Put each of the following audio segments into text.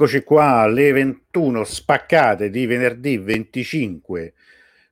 Eccoci qua alle 21 spaccate di venerdì 25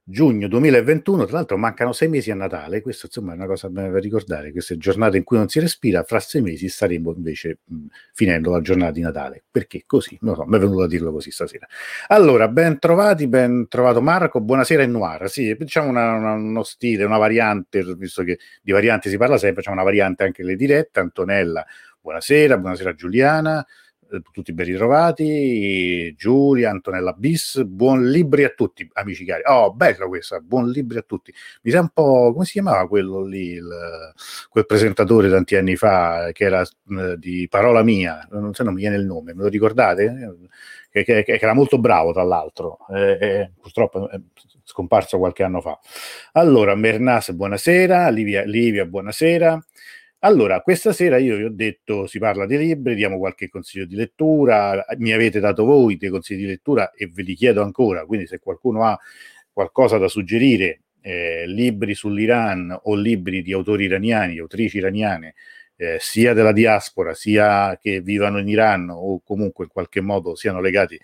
giugno 2021. Tra l'altro mancano sei mesi a Natale, questo insomma è una cosa da ricordare, queste giornate in cui non si respira, fra sei mesi staremo invece mh, finendo la giornata di Natale. Perché così? Non so, mi è venuto a dirlo così stasera. Allora, ben trovati, ben trovato Marco, buonasera in Noir. Sì, diciamo una, una, uno stile, una variante, visto che di varianti si parla sempre, c'è una variante anche le dirette. Antonella, buonasera, buonasera Giuliana. Eh, tutti ben ritrovati, Giulia, Antonella Bis, buon libri a tutti, amici cari. Oh, bella questa, buon libri a tutti. Mi sa un po', come si chiamava quello lì, il, quel presentatore tanti anni fa, che era eh, di Parola Mia, non so, non mi viene il nome, me lo ricordate? Che, che, che era molto bravo, tra l'altro, eh, eh, purtroppo è scomparso qualche anno fa. Allora, Mernas, buonasera, Livia, Livia buonasera. Allora, questa sera io vi ho detto, si parla di libri, diamo qualche consiglio di lettura, mi avete dato voi dei consigli di lettura e ve li chiedo ancora, quindi se qualcuno ha qualcosa da suggerire, eh, libri sull'Iran o libri di autori iraniani, autrici iraniane, eh, sia della diaspora, sia che vivano in Iran o comunque in qualche modo siano legati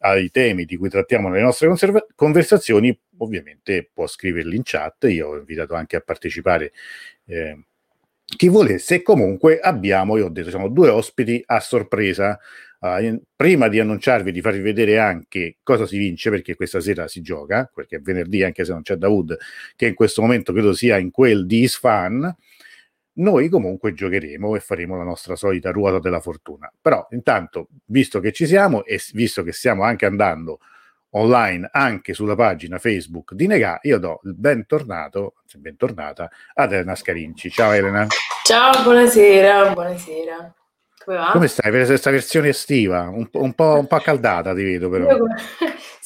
ai temi di cui trattiamo nelle nostre conserva- conversazioni, ovviamente può scriverli in chat. Io ho invitato anche a partecipare eh, chi volesse. Comunque abbiamo, io ho detto, siamo due ospiti a sorpresa. Uh, in, prima di annunciarvi, di farvi vedere anche cosa si vince, perché questa sera si gioca, perché è venerdì, anche se non c'è Dawood, che in questo momento credo sia in quel di Isfan, noi comunque giocheremo e faremo la nostra solita ruota della fortuna. Però intanto, visto che ci siamo e visto che stiamo anche andando online anche sulla pagina Facebook di Negà, io do il bentornato, bentornata ad Elena Scarinci. Ciao Elena. Ciao, buonasera, buonasera. Come va? Come stai per questa versione estiva? Un, un, po', un po' accaldata ti vedo però.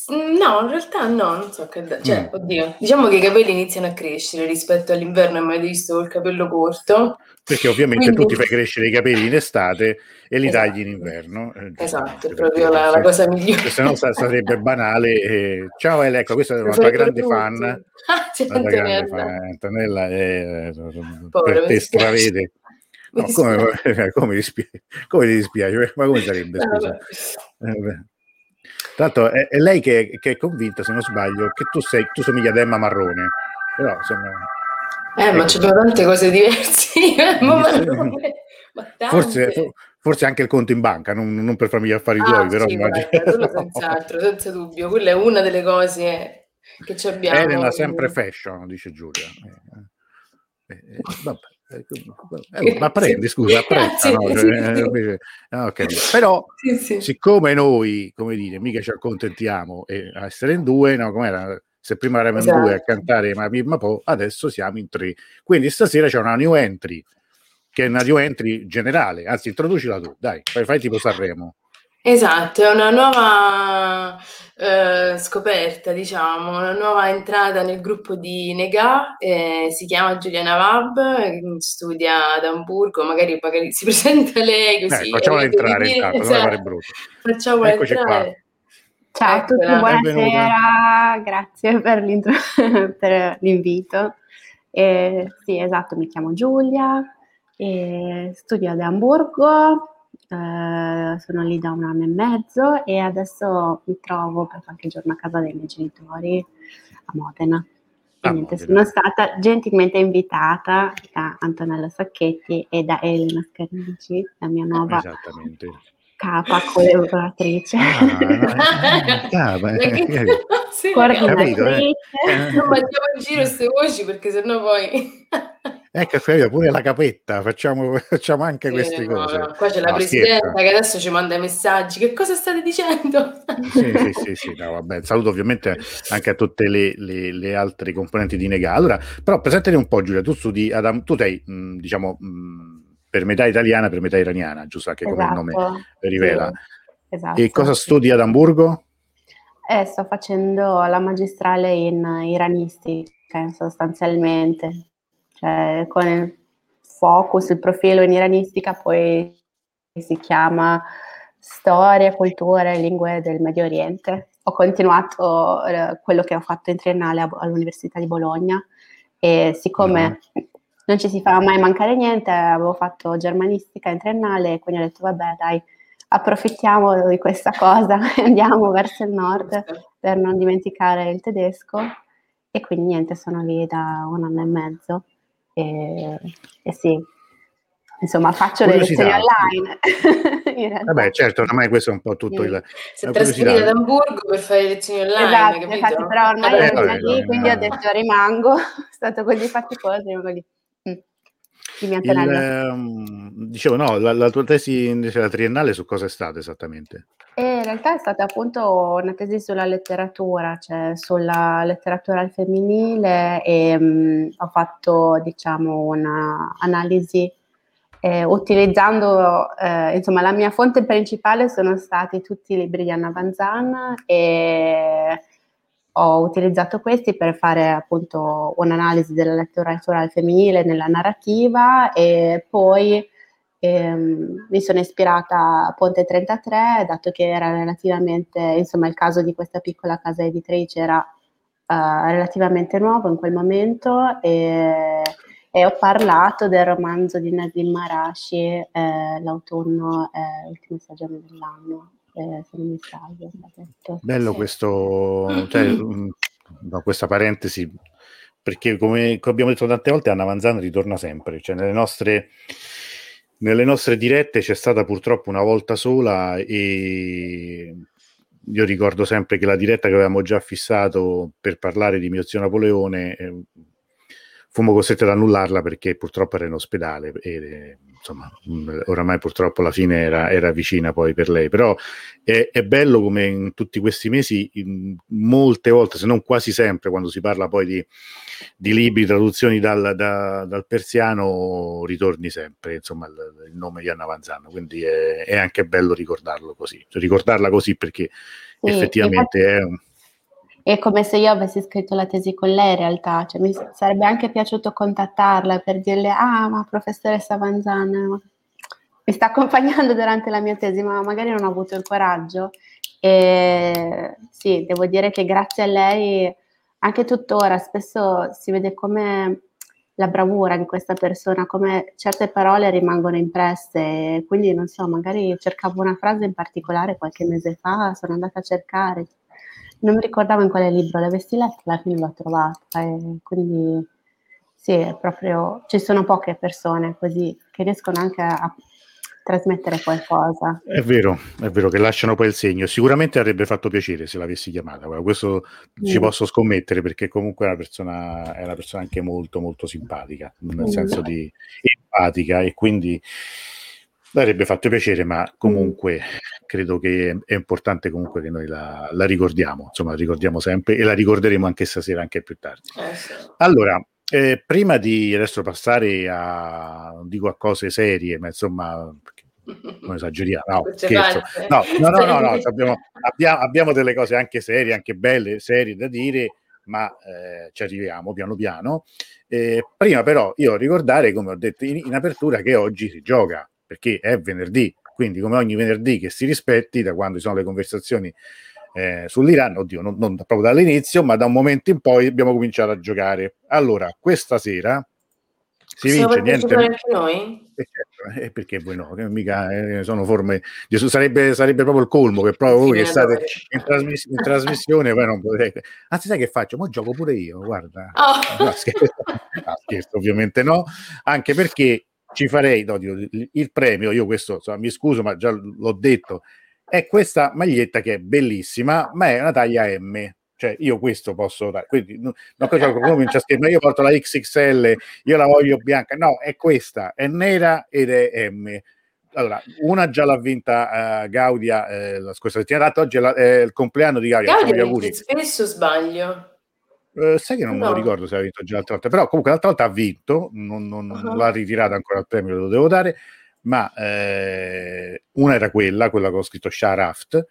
No, in realtà no, non so che... Cioè, mm. oddio, diciamo che i capelli iniziano a crescere rispetto all'inverno e mai visto col capello corto. Perché ovviamente tu ti fai crescere i capelli in estate e li esatto. tagli in inverno. Eh, esatto, è proprio la, la, cosa migliore. Se no sarebbe banale. Eh. Ciao Ele, ecco, questa è una tua grande fan. Ah, c'è Antonella. Fan. Antonella è, eh, Povera, per te stravede. No, come, come, dispiace, come ti dispiace? Ma come sarebbe? Scusa? Eh, tra l'altro è, è lei che, che, è convinta, se non sbaglio, che tu, sei, tu somigli ad Emma Marrone. Però insomma... Eh, ecco. ma c'è tante cose diverse. Forse, forse, anche il conto in banca, non, non per farmi gli affari ah, tuoi, però sì, immagino. Guarda, senz'altro, senza dubbio. Quella è una delle cose che ci abbiamo. Elena sempre fashion, dice Giulia. Eh, eh, eh vabbè. Eh, ma prendi, scusa, apprezza, no? Sì, sì. Ah, okay. però sì, siccome noi, come dire, mica ci accontentiamo e a essere in due, no, com'era? Se prima eravamo esatto. in due a esatto. cantare Ma Pimma Po, adesso siamo in tre. Quindi stasera c'è una new entry, che è una new entry generale, anzi introducila tu, dai, fai, fai tipo Sanremo. Esatto, è una nuova eh, scoperta, diciamo, una nuova entrata nel gruppo di Nega, eh, si chiama Giuliana Vab, studia ad Amburgo, magari, magari si presenta lei così. Eh, facciamola entrare dire, intanto, esatto. fare brutto. Facciamola Eccoci entrare. Qua. Ciao a tutti, buonasera, grazie per, per l'invito. Eh, sì, esatto, mi chiamo Giulia, studio ad Amburgo, eh, sono lì da un anno e mezzo e adesso mi trovo per qualche giorno a casa dei miei genitori a Modena. Ah, niente, sono stata gentilmente invitata da Antonella Sacchetti e da Elena Scarinci, la mia nuova Esattamente capa collaboratrice. Ah, ah, eh, sì, coordinatrice. Eh. Non mandiamo in giro queste voci perché sennò poi... Ecco, pure la capetta, facciamo, facciamo anche sì, queste no, cose. No, qua c'è la no, presidenta scherzo. che adesso ci manda i messaggi. Che cosa state dicendo? Sì, sì, sì, sì no, vabbè. Saluto ovviamente anche a tutte le, le, le altre componenti di Nega. Allora, però presentati un po', Giulia, tu studi Adam, tu sei, mh, diciamo, mh, per metà italiana, per metà iraniana, giusto anche esatto, come il nome esatto, rivela. Sì, esatto. E cosa studi ad Amburgo? Eh, sto facendo la magistrale in iranistica, sostanzialmente cioè con il focus, il profilo in iranistica, poi si chiama Storia, Cultura e Lingue del Medio Oriente. Ho continuato eh, quello che ho fatto in triennale all'Università di Bologna e siccome no. Non ci si fa mai mancare niente, avevo fatto germanistica in triennale e quindi ho detto vabbè dai, approfittiamo di questa cosa e andiamo verso il nord per non dimenticare il tedesco e quindi niente, sono lì da un anno e mezzo e, e sì, insomma faccio le lezioni online. Vabbè certo, ormai questo è un po' tutto sì. il... Si è trasferita ad Hamburgo per fare le lezioni online, esatto, capito? Infatti, però ormai eh, lì, quindi ho detto rimango, è stato così faticoso, rimango lì. Mm. Il, ehm, dicevo, no, la, la, tua tesi invece la triennale su cosa è stata esattamente? E in realtà è stata appunto una tesi sulla letteratura, cioè sulla letteratura al femminile e mh, mm, ho fatto diciamo un'analisi eh, utilizzando, eh, insomma la mia fonte principale sono stati tutti i libri di Anna Vanzan e ho utilizzato questi per fare appunto un'analisi della letteratura femminile nella narrativa e poi ehm, mi sono ispirata a Ponte 33, dato che era relativamente, insomma il caso di questa piccola casa editrice era uh, relativamente nuovo in quel momento e, e, ho parlato del romanzo di Nazim Marashi, eh, l'autunno, eh, l'ultima stagione dell'anno eh, se non mi sbaglio. Bello questo, cioè, mm, no, questa parentesi, perché come, come, abbiamo detto tante volte, Anna Manzana ritorna sempre, cioè nelle nostre, nelle nostre dirette c'è stata purtroppo una volta sola e io ricordo sempre che la diretta che avevamo già fissato per parlare di mio zio Napoleone eh, fummo costretti ad annullarla perché purtroppo era in ospedale e insomma, mm, oramai purtroppo la fine era, era, vicina poi per lei, però è, è, bello come in tutti questi mesi, molte volte, se non quasi sempre, quando si parla poi di, di libri, traduzioni dal, da, dal, persiano, ritorni sempre, insomma, il, il, nome di Anna Vanzano, quindi è, è, anche bello ricordarlo così, cioè, ricordarla così perché sì, effettivamente infatti... è un è come se io avessi scritto la tesi con lei in realtà, cioè, mi sarebbe anche piaciuto contattarla per dirle, ah ma professoressa Vanzana mi sta accompagnando durante la mia tesi, ma magari non ho avuto il coraggio. E sì, devo dire che grazie a lei, anche tuttora, spesso si vede come la bravura di questa persona, come certe parole rimangono impresse, quindi non so, magari cercavo una frase in particolare qualche mese fa, sono andata a cercare, non mi ricordavo in quale libro l'avessi letto, alla fine l'ho trovata. E quindi sì, è proprio ci sono poche persone così che riescono anche a, trasmettere qualcosa. È vero, è vero che lasciano poi il segno. Sicuramente avrebbe fatto piacere se l'avessi chiamata. Questo mm. ci posso scommettere perché comunque è una persona, è una persona anche molto, molto simpatica, nel mm. senso di empatica e quindi Avrebbe fatto piacere, ma comunque credo che è importante comunque che noi la, la ricordiamo, insomma, la ricordiamo sempre e la ricorderemo anche stasera, anche più tardi. Eh sì. Allora, eh, prima di adesso passare a, non dico a cose serie, ma insomma, non esageriamo, no, scherzo. No, no, no, no, no abbiamo, abbiamo, abbiamo, delle cose anche serie, anche belle, serie da dire, ma eh, ci arriviamo piano piano. Eh, prima però io ricordare, come ho detto in, in apertura, che oggi si gioca perché è venerdì, quindi come ogni venerdì che si rispetti da quando ci sono le conversazioni eh, sull'Iran, oddio, non, non, proprio dall'inizio, ma da un momento in poi abbiamo cominciato a giocare. Allora, questa sera si Possiamo vince niente. Anche noi? Eh, certo, eh, perché voi no? Che mica eh, sono forme. Sarebbe, sarebbe proprio il colmo che proprio voi che state in, trasmiss- in trasmissione, poi non potrete. Anzi, sai che faccio? Ma gioco pure io, guarda. Oh. No, scherzo. no, scherzo, ovviamente no, anche perché ci farei no, il premio, io questo insomma, mi scuso ma già l'ho detto, è questa maglietta che è bellissima, ma è una taglia M. Cioè, io questo posso dare, quindi non cioè, comincia a scrivere, io porto la XXL, io la voglio bianca, no, è questa, è nera ed è M. Allora, una già l'ha vinta uh, Gaudia eh, la scorsa settimana, oggi è, la, è, il compleanno di Gaudia. Gaudia spesso sbaglio. Uh, sai che non no. me lo ricordo se ha vinto già l'altra volta, però comunque l'altra volta ha vinto, non, non, uh-huh. non l'ha ritirata ancora il premio, lo devo dare, ma eh, una era quella, quella che ho scritto Sharaft,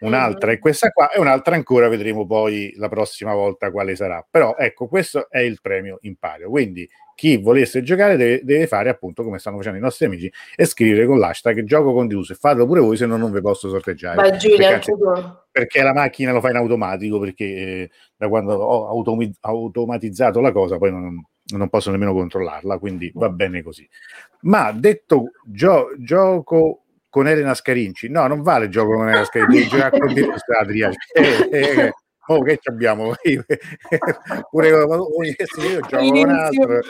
un'altra uh-huh. è questa qua e un'altra ancora vedremo poi la prossima volta quale sarà. Però ecco, questo è il premio Impario, quindi chi volesse giocare deve, deve, fare appunto come stanno facendo i nostri amici e scrivere con l'hashtag gioco condiviso e fatelo pure voi se no non vi posso sorteggiare Vai, Giulia, perché, anzi, perché, la macchina lo fa in automatico perché eh, da quando ho automi- automatizzato la cosa poi non, non, posso nemmeno controllarla quindi va bene così ma detto gio- gioco con Elena Scarinci. No, non vale gioco con Elena Scarinci, giocare con Adriano. Eh, eh, oh, che abbiamo? Pure io gioco con altro.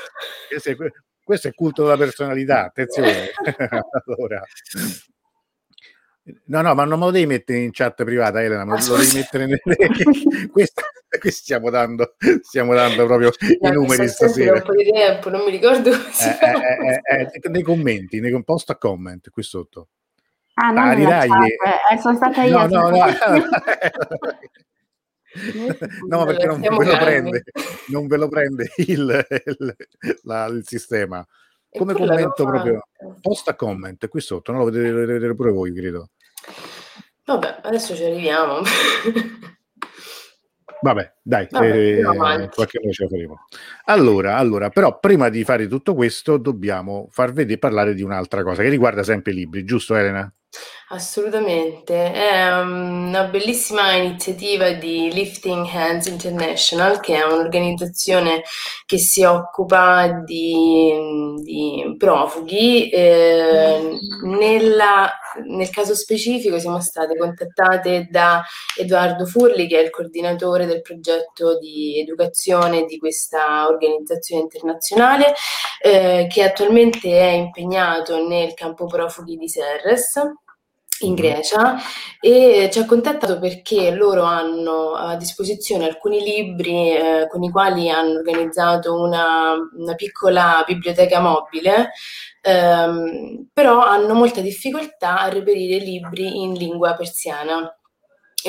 Questo è culto della personalità, attenzione. allora. No, no, ma non me lo devi mettere in chat privata, Elena, ma lo devi mettere nelle... Questa, qui stiamo dando, stiamo dando proprio no, i numeri stasera. Un po' di tempo, non mi ricordo. Eh, eh, eh, eh, nei commenti, nei post a comment qui sotto. Ah, no, ah, eh, sono stata io. No, no, no. no, perché non ve, lo prende, non ve lo prende il, il, la, il sistema. Come commento proprio, post a comment qui sotto, no? lo vedete, lo vedete pure voi, credo. Vabbè, adesso ci arriviamo. Vabbè, dai, Vabbè, eh, qualche noi ce la faremo. Allora, allora, però prima di fare tutto questo dobbiamo far vedere parlare di un'altra cosa che riguarda sempre i libri, giusto Elena? Assolutamente, è una bellissima iniziativa di Lifting Hands International, che è un'organizzazione che si occupa di, di profughi. Eh, nella, nel caso specifico siamo state contattate da Edoardo Furli, che è il coordinatore del progetto di educazione di questa organizzazione internazionale, eh, che attualmente è impegnato nel campo profughi di Serres in mm-hmm. Grecia e ci ha contattato perché loro hanno a disposizione alcuni libri eh, con i quali hanno organizzato una, una piccola biblioteca mobile, ehm, però hanno molta difficoltà a reperire libri in lingua persiana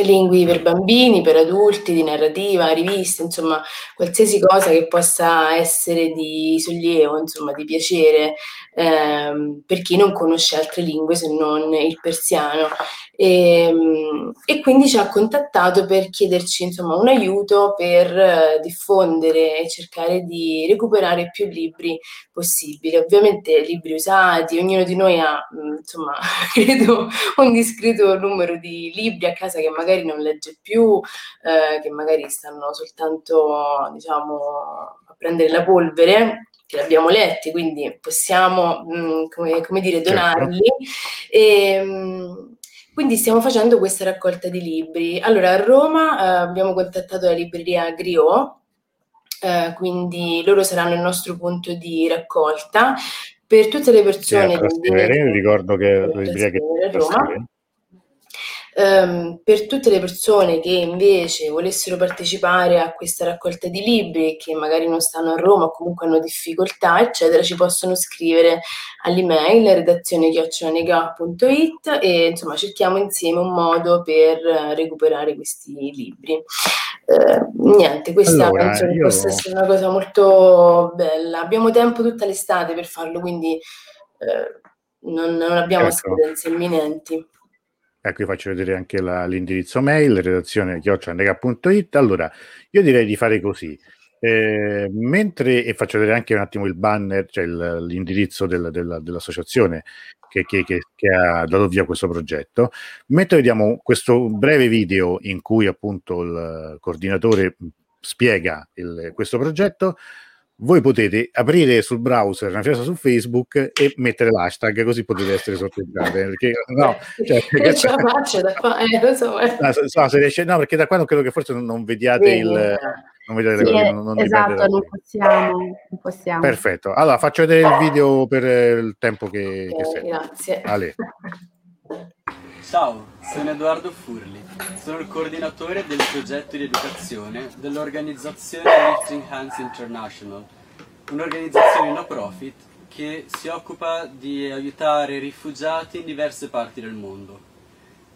lingue per bambini, per adulti, di narrativa, riviste, insomma, qualsiasi cosa che possa essere di sollievo, insomma, di piacere ehm, per chi non conosce altre lingue se non il persiano. E, ehm, e quindi ci ha contattato per chiederci, insomma, un aiuto per eh, diffondere e cercare di recuperare più libri possibili. Ovviamente libri usati, ognuno di noi ha, insomma, credo un discreto numero di libri a casa che magari non legge più, eh, che magari stanno soltanto diciamo, a prendere la polvere, che l'abbiamo letti, quindi possiamo mh, mm, come, come, dire certo. donarli. E, mh, quindi stiamo facendo questa raccolta di libri. Allora, a Roma eh, abbiamo contattato la libreria Griot, eh, quindi loro saranno il nostro punto di raccolta. Per tutte le persone... Sì, che ricordo che la libreria che Roma. Um, per tutte le persone che invece volessero partecipare a questa raccolta di libri, che magari non stanno a Roma o comunque hanno difficoltà, eccetera, ci possono scrivere all'email redazione chiocciolanega.it e insomma cerchiamo insieme un modo per recuperare questi libri. Uh, niente, questa allora, penso che possa essere una cosa molto bella. Abbiamo tempo tutta l'estate per farlo, quindi uh, non, non, abbiamo ecco. scadenze imminenti. Ecco, vi faccio vedere anche la, l'indirizzo mail, redazione chioccianega.it. Allora, io direi di fare così. Eh, mentre, e faccio vedere anche un attimo il banner, cioè il, l'indirizzo del, del, dell'associazione che, che, che, che, ha dato via questo progetto, mentre vediamo questo breve video in cui appunto il coordinatore spiega il, questo progetto, voi potete aprire sul browser una finestra su Facebook e mettere l'hashtag così potete essere sorteggiate perché no, cioè, perché, ce la faccio da qua eh, so, eh. no, so, se riesce, no, perché da qua non credo che forse non, non vediate sì, il non vedete sì, le, non, non esatto, non possiamo, non possiamo, perfetto allora faccio vedere il video per il tempo che, okay, che serve. grazie. Ale. Ciao, sono Edoardo Furli, sono il coordinatore del progetto di educazione dell'organizzazione Lifting Hands International, un'organizzazione no profit che si occupa di aiutare rifugiati in diverse parti del mondo.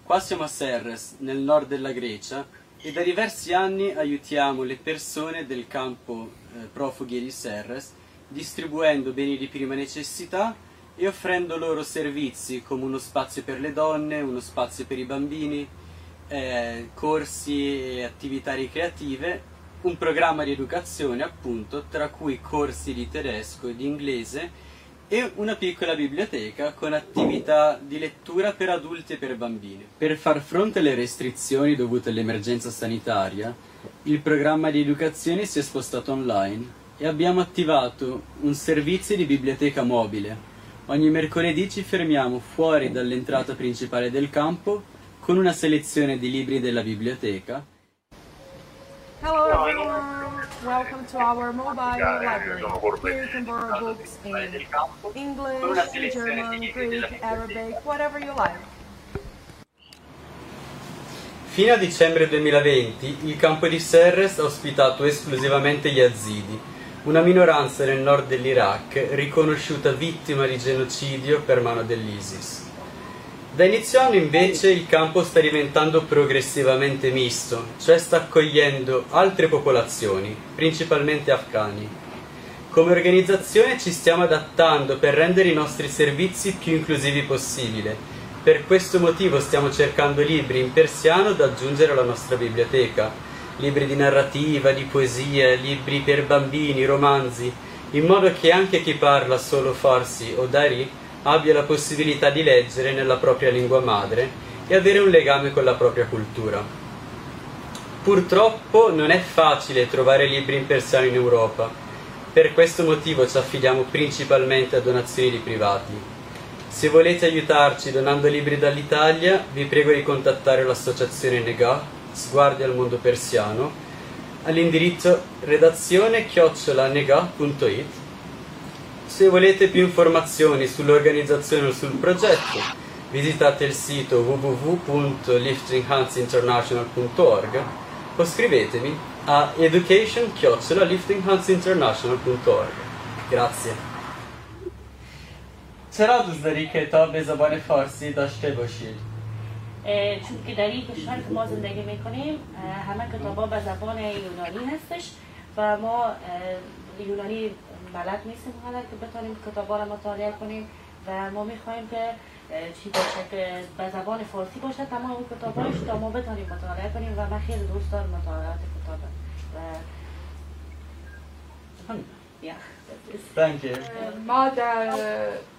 Qua siamo a Serres, nel nord della Grecia, e da diversi anni aiutiamo le persone del campo eh, profughi di Serres distribuendo beni di prima necessità e offrendo loro servizi come uno spazio per le donne, uno spazio per i bambini, eh, corsi e attività ricreative, un programma di educazione appunto, tra cui corsi di tedesco e di inglese e una piccola biblioteca con attività di lettura per adulti e per bambini. Per far fronte alle restrizioni dovute all'emergenza sanitaria, il programma di educazione si è spostato online e abbiamo attivato un servizio di biblioteca mobile Ogni mercoledì ci fermiamo fuori dall'entrata principale del campo con una selezione di libri della biblioteca. Hello everyone, welcome to our mobile library. Here you can borrow books in English, German, Greek, Arabic, whatever you like. Fino a dicembre 2020 il campo di Serres ha ospitato esclusivamente gli Yazidi, una minoranza nel nord dell'Iraq riconosciuta vittima di genocidio per mano dell'ISIS. Da inizio anno invece il campo sta diventando progressivamente misto, cioè sta accogliendo altre popolazioni, principalmente afghani. Come organizzazione ci stiamo adattando per rendere i nostri servizi più inclusivi possibile. Per questo motivo stiamo cercando libri in persiano da aggiungere alla nostra biblioteca, libri di narrativa, di poesia, libri per bambini, romanzi, in modo che anche chi parla solo farsi o dari abbia la possibilità di leggere nella propria lingua madre e avere un legame con la propria cultura. Purtroppo non è facile trovare libri in persiano in Europa, per questo motivo ci affidiamo principalmente a donazioni di privati. Se volete aiutarci donando libri dall'Italia, vi prego di contattare l'associazione Negà Sguardi al mondo persiano all'indirizzo redazione chiocciolanega.it. Se volete più informazioni sull'organizzazione o sul progetto, visitate il sito www.liftinghandsinternational.org o scrivetemi a education-liftinghandsinternational.org. Grazie. چرا دوست داری کتاب به زبان فارسی داشته باشید؟ چون که در این کشور که ما زندگی می‌کنیم همه کتابا به زبان یونانی هستش و ما یونانی بلد نیستیم حالا که بتانیم کتابا را مطالعه کنیم و ما می‌خوایم که چی باشه که به زبان فارسی باشه تمام اون کتاباش تا ما بتانیم مطالعه کنیم و من خیلی دوست دارم مطالعات کتاب. و ما در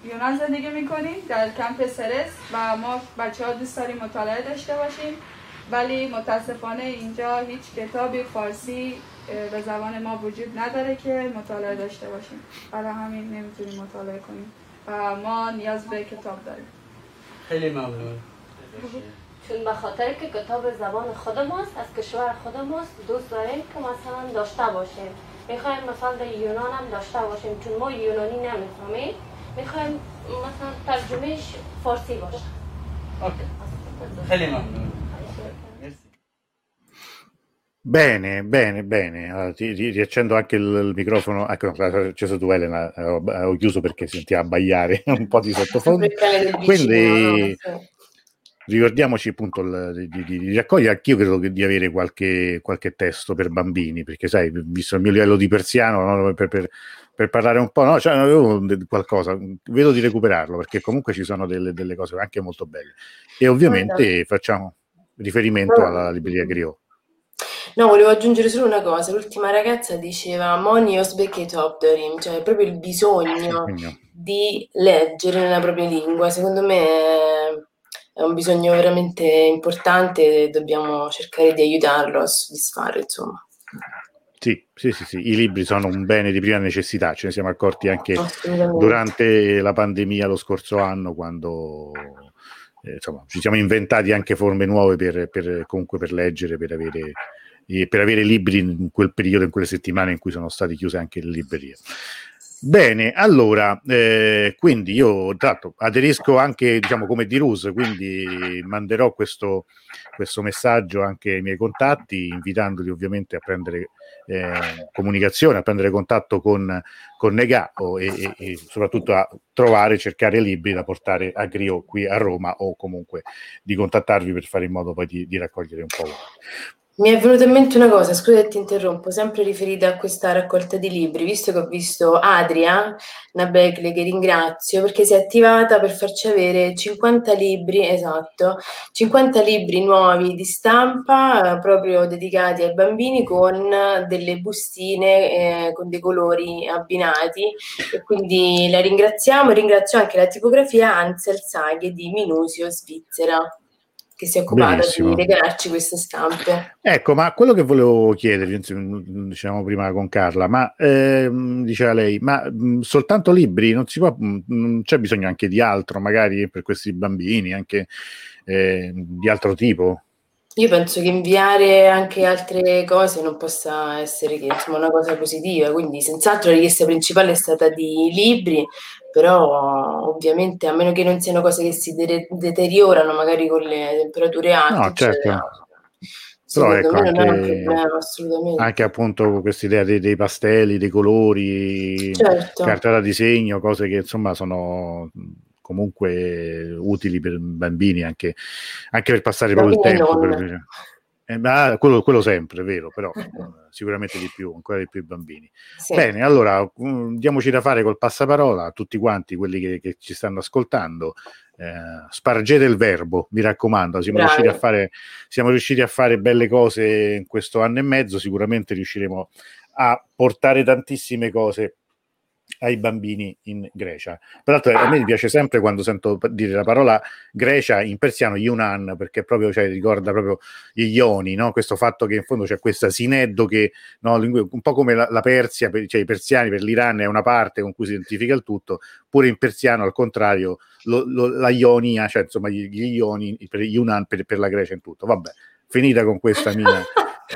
یونان زندگی می‌کنیم در کمپ سرس و ما بچه ها دوست داریم مطالعه داشته باشیم. ولی متاسفانه اینجا هیچ کتابی فارسی به زبان ما وجود نداره که مطالعه داشته باشیم. برای همین نمی‌تونیم مطالعه کنیم. و ما نیاز به کتاب داریم. خیلی ممنون. چون به خاطر که کتاب زبان خود ماست از کشور خود ماست دوست داریم که مثلا داشته باشیم. میخوایم مثلا در یونان هم داشته باشیم چون ما یونانی نمیفهمیم میخوایم مثلا ترجمهش فارسی باشه خیلی ممنون Bene, bene, bene. Allora, ti, ti, riaccendo anche il, il microfono. Ecco, l'hai acceso tu, Elena. Ho, ho chiuso perché sentiva abbaiare un po' di sottofondo. Quindi, ricordiamoci appunto il, di, di, di, raccogliere, anch'io credo che di avere qualche, qualche, testo per bambini, perché sai, visto il mio livello di persiano, no, per, per, per, parlare un po', no, cioè, avevo qualcosa, vedo di recuperarlo, perché comunque ci sono delle, delle cose anche molto belle. E ovviamente facciamo riferimento alla libreria Griot. No, volevo aggiungere solo una cosa. L'ultima ragazza diceva Moni Osbeket Optorim, cioè proprio il bisogno di leggere nella propria lingua. Secondo me è un bisogno veramente importante e dobbiamo cercare di aiutarlo a soddisfare, insomma. Sì, sì, sì, sì, i libri sono un bene di prima necessità, ce ne siamo accorti anche durante la pandemia lo scorso anno quando eh, insomma, ci siamo inventati anche forme nuove per, per comunque per leggere, per avere, eh, per avere libri in quel periodo, in quelle settimane in cui sono state chiuse anche le librerie. Bene, allora, eh, quindi io tratto, aderisco anche diciamo come di Rus, quindi manderò questo, questo, messaggio anche ai miei contatti, invitandoli ovviamente a prendere eh, comunicazione, a prendere contatto con, con Nega e, e, e, soprattutto a trovare, cercare libri da portare a Grio qui a Roma o comunque di contattarvi per fare in modo poi di, di raccogliere un po'. Mi è venuta in mente una cosa, scusa se ti interrompo, sempre riferita a questa raccolta di libri, visto che ho visto Adria Nabegle, che ringrazio, perché si è attivata per farci avere 50 libri, esatto, 50 libri nuovi di stampa, eh, proprio dedicati ai bambini, con delle bustine, eh, con dei colori abbinati, e quindi la ringraziamo, ringrazio anche la tipografia Ansel Saghe di Minusio, Svizzera. Che si è occupata Benissimo. di regalarci queste stampe. Ecco, ma quello che volevo chiedervi, diciamo prima con Carla, ma eh, diceva lei, ma mh, soltanto libri, non si può, mh, c'è bisogno anche di altro, magari per questi bambini, anche eh, di altro tipo? Io penso che inviare anche altre cose non possa essere insomma, una cosa positiva, quindi senz'altro la richiesta principale è stata di libri, però ovviamente a meno che non siano cose che si de- deteriorano magari con le temperature alte, no, certo. Però ecco, anche, problema, anche, appunto questa idea dei, dei, pastelli, dei colori, certo. carta da disegno, cose che insomma sono comunque utili per bambini anche, anche per passare proprio il tempo. Per, eh, ma quello, quello, sempre, è vero, però eh, sicuramente di più, ancora di più i bambini. Sì. Bene, allora um, diamoci da fare col passaparola a tutti quanti quelli che, che ci stanno ascoltando. Eh, spargete il verbo, mi raccomando, siamo riusciti, a fare, siamo riusciti a fare belle cose in questo anno e mezzo, sicuramente riusciremo a portare tantissime cose ai bambini in Grecia. Peraltro a me piace sempre quando sento dire la parola Grecia in persiano Yunan, perché proprio cioè, ricorda proprio gli Ioni, no? questo fatto che in fondo c'è questa sineddo che no, un po' come la, la Persia, per, cioè i persiani per l'Iran è una parte con cui si identifica il tutto, pure in persiano al contrario lo, lo, la Ionia, cioè insomma gli, gli Ioni per Yunan per, per la Grecia in tutto. Vabbè, finita con questa mia...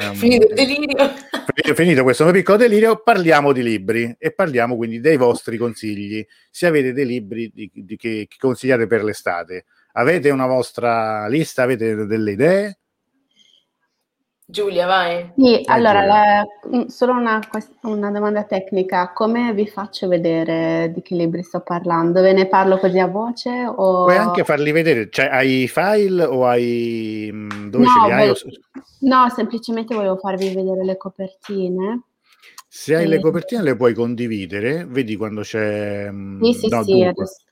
Um, finito il delirio. Finito questo mio piccolo delirio, parliamo di libri e parliamo quindi dei vostri consigli. Se avete dei libri di, di, che, che consigliate per l'estate, avete una vostra lista, avete delle idee? Giulia, vai. Sì, allora, la, mm, solo una, una, domanda tecnica. Come vi faccio vedere di che libri sto parlando? Ve ne parlo così a voce? O... Puoi anche farli vedere, cioè hai file o hai... Mm, dove no, ce li hai? Volevo, no, semplicemente volevo farvi vedere le copertine. Se hai e... le copertine le puoi condividere, vedi quando c'è... Mm, sì, sì, no, sì, adesso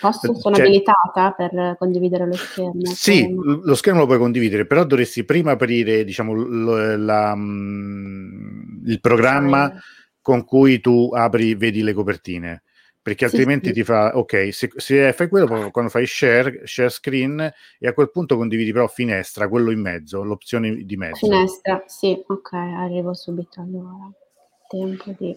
Posso, sono cioè, abilitata per condividere lo schermo? Sì, come... lo schermo lo puoi condividere, però dovresti prima aprire diciamo, lo, la, mm, il programma con cui tu apri, vedi le copertine perché altrimenti sì, sì. ti fa ok se, se, fai quello quando fai share, share screen e a quel punto condividi però finestra quello in mezzo l'opzione di mezzo finestra sì ok arrivo subito allora tempo di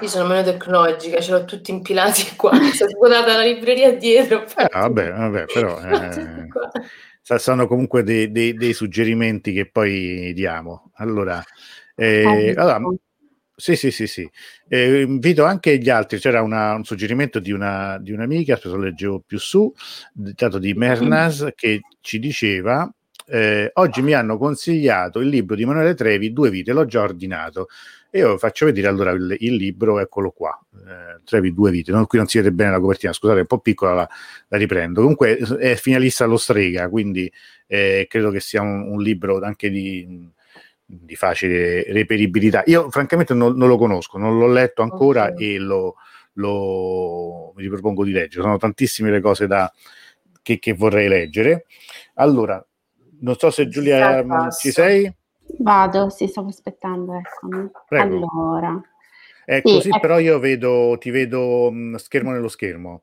io sono meno tecnologica, ce l'ho tutti impilati qua, mi sono svuotata la libreria dietro. Eh, vabbè, vabbè, però eh, sono comunque dei, dei, dei, suggerimenti che poi diamo. Allora, eh, allora sì, sì, sì, sì. Eh, invito anche gli altri, c'era una, un suggerimento di, una, di un'amica, adesso leggevo più su, dato di Mernas, che ci diceva eh, oggi mi hanno consigliato il libro di Emanuele Trevi, Due vite, l'ho già ordinato. E io faccio vedere allora il, il libro, eccolo qua, eh, Trevi Due vite, no? qui non si vede bene la copertina, scusate, è un po' piccola, la, la riprendo. Comunque è finalista allo strega, quindi eh, credo che sia un, un libro anche di, di, facile reperibilità. Io francamente non, non, lo conosco, non l'ho letto ancora okay. e lo, lo, mi ripropongo di leggere. Sono tantissime le cose da, che, che vorrei leggere. Allora, non so se Giulia ci sei. Vado, sì, stavo aspettando, eccomi. Prego. Allora. È sì, così, è... però io vedo, ti vedo mh, schermo nello schermo.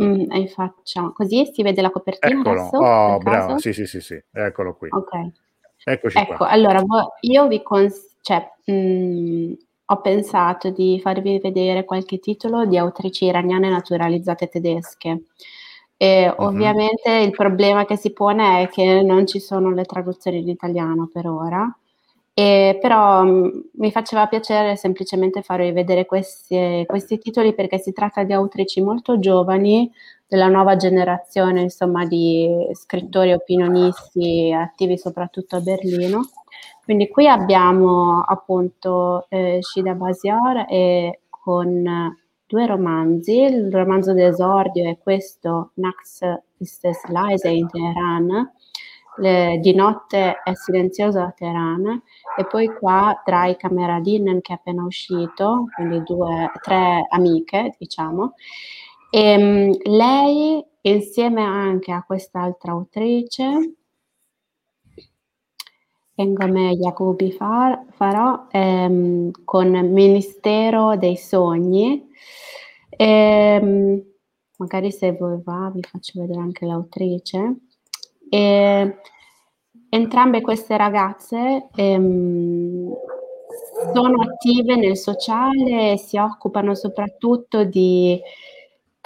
Mm, e faccia così si vede la copertina Eccolo. adesso? Oh, bravo, sì, sì, sì, sì, eccolo qui. Ok. Eccoci ecco, qua. allora io vi cons- cioè, mh, mm, ho pensato di farvi vedere qualche titolo di autrici iraniane naturalizzate tedesche. E uh-huh. ovviamente il problema che si pone è che non ci sono le traduzioni in italiano per ora, e però mh, mm, mi faceva piacere semplicemente farvi vedere questi, questi, titoli perché si tratta di autrici molto giovani della nuova generazione insomma, di scrittori opinionisti attivi soprattutto a Berlino. Quindi qui abbiamo appunto eh, Shida Basiar e con due romanzi, il romanzo d'esordio è questo, Nax ist leise in Teheran, le, di notte è silenzioso a Teheran, e poi qua Drai Kameradinen che è appena uscito, quindi due, tre amiche, diciamo, e um, lei insieme anche a quest'altra autrice, Engame Jacobi Farò, ehm, con Ministero dei Sogni, Ehm, magari se voi va vi faccio vedere anche l'autrice. E entrambe queste ragazze ehm, sono attive nel sociale e si occupano soprattutto di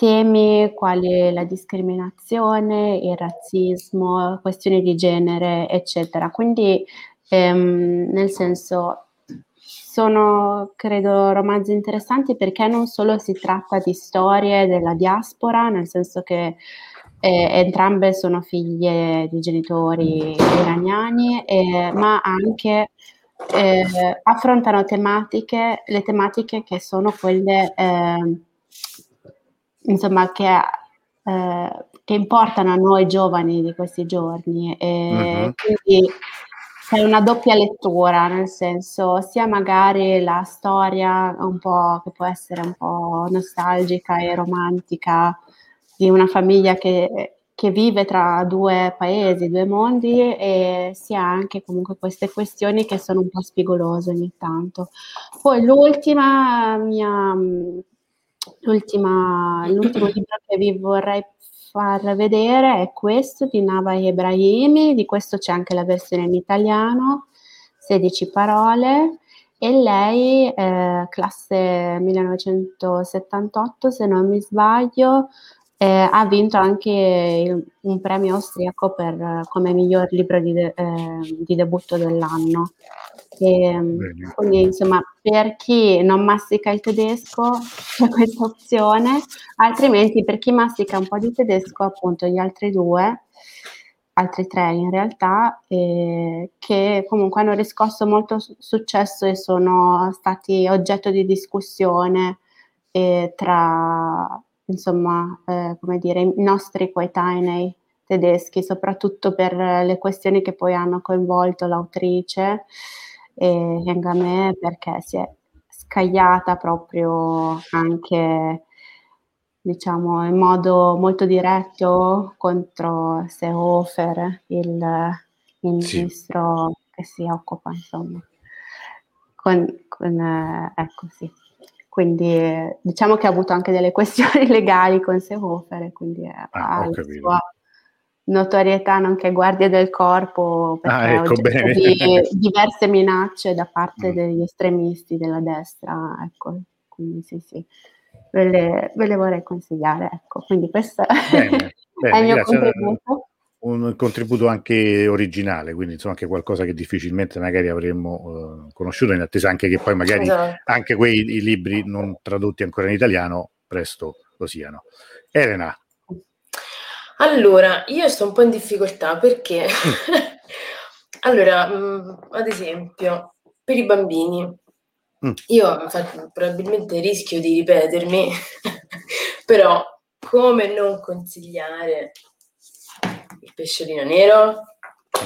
temi quali la discriminazione, il razzismo, questioni di genere, eccetera. Quindi, ehm, nel senso, sono, credo, romanzi interessanti perché non solo si tratta di storie della diaspora, nel senso che eh, entrambe sono figlie di genitori iraniani, eh, ma anche eh, affrontano tematiche, le tematiche che sono quelle ehm, insomma, che, eh, che, importano a noi giovani di questi giorni. E uh-huh. Quindi è una doppia lettura, nel senso sia magari la storia un po' che può essere un po' nostalgica e romantica di una famiglia che, che vive tra due paesi, due mondi e sia anche comunque queste questioni che sono un po' spigolose ogni tanto. Poi l'ultima mia l'ultimo libro che vi vorrei far vedere è questo di Nava Ibrahimi, di questo c'è anche la versione in italiano, 16 parole, e lei, eh, classe 1978 se non mi sbaglio, eh, ha vinto anche il, un premio austriaco per, come miglior libro di, de, eh, di debutto dell'anno. E, quindi, insomma, per chi non mastica il tedesco c'è questa opzione, altrimenti per chi mastica un po' di tedesco, appunto, gli altri due, altri tre in realtà, eh, che comunque hanno riscosso molto successo e sono stati oggetto di discussione eh, tra insomma, eh, come dire, i nostri coetanei tedeschi, soprattutto per le questioni che poi hanno coinvolto l'autrice e Hengame perché si è scagliata proprio anche diciamo in modo molto diretto contro Seehofer, il, il ministro sì. che si occupa insomma con, con eh, ecco sì quindi diciamo che ha avuto anche delle questioni legali con Seehofer, quindi ah, ha la sua notorietà nonché guardia del corpo perché ah, ecco, di diverse minacce da parte mm. degli estremisti della destra, ecco, quindi sì sì, ve le, ve le vorrei consigliare, ecco, quindi questo bene, bene, è il mio grazie. contributo un contributo anche originale, quindi insomma anche qualcosa che difficilmente magari avremmo uh, conosciuto, in attesa anche che poi magari esatto. anche quei libri non tradotti ancora in italiano presto lo siano. Elena. Allora, io sto un po' in difficoltà perché, mm. allora, mh, mm, ad esempio, per i bambini, mm. io infatti, probabilmente rischio di ripetermi, però come non consigliare il pesciolino nero?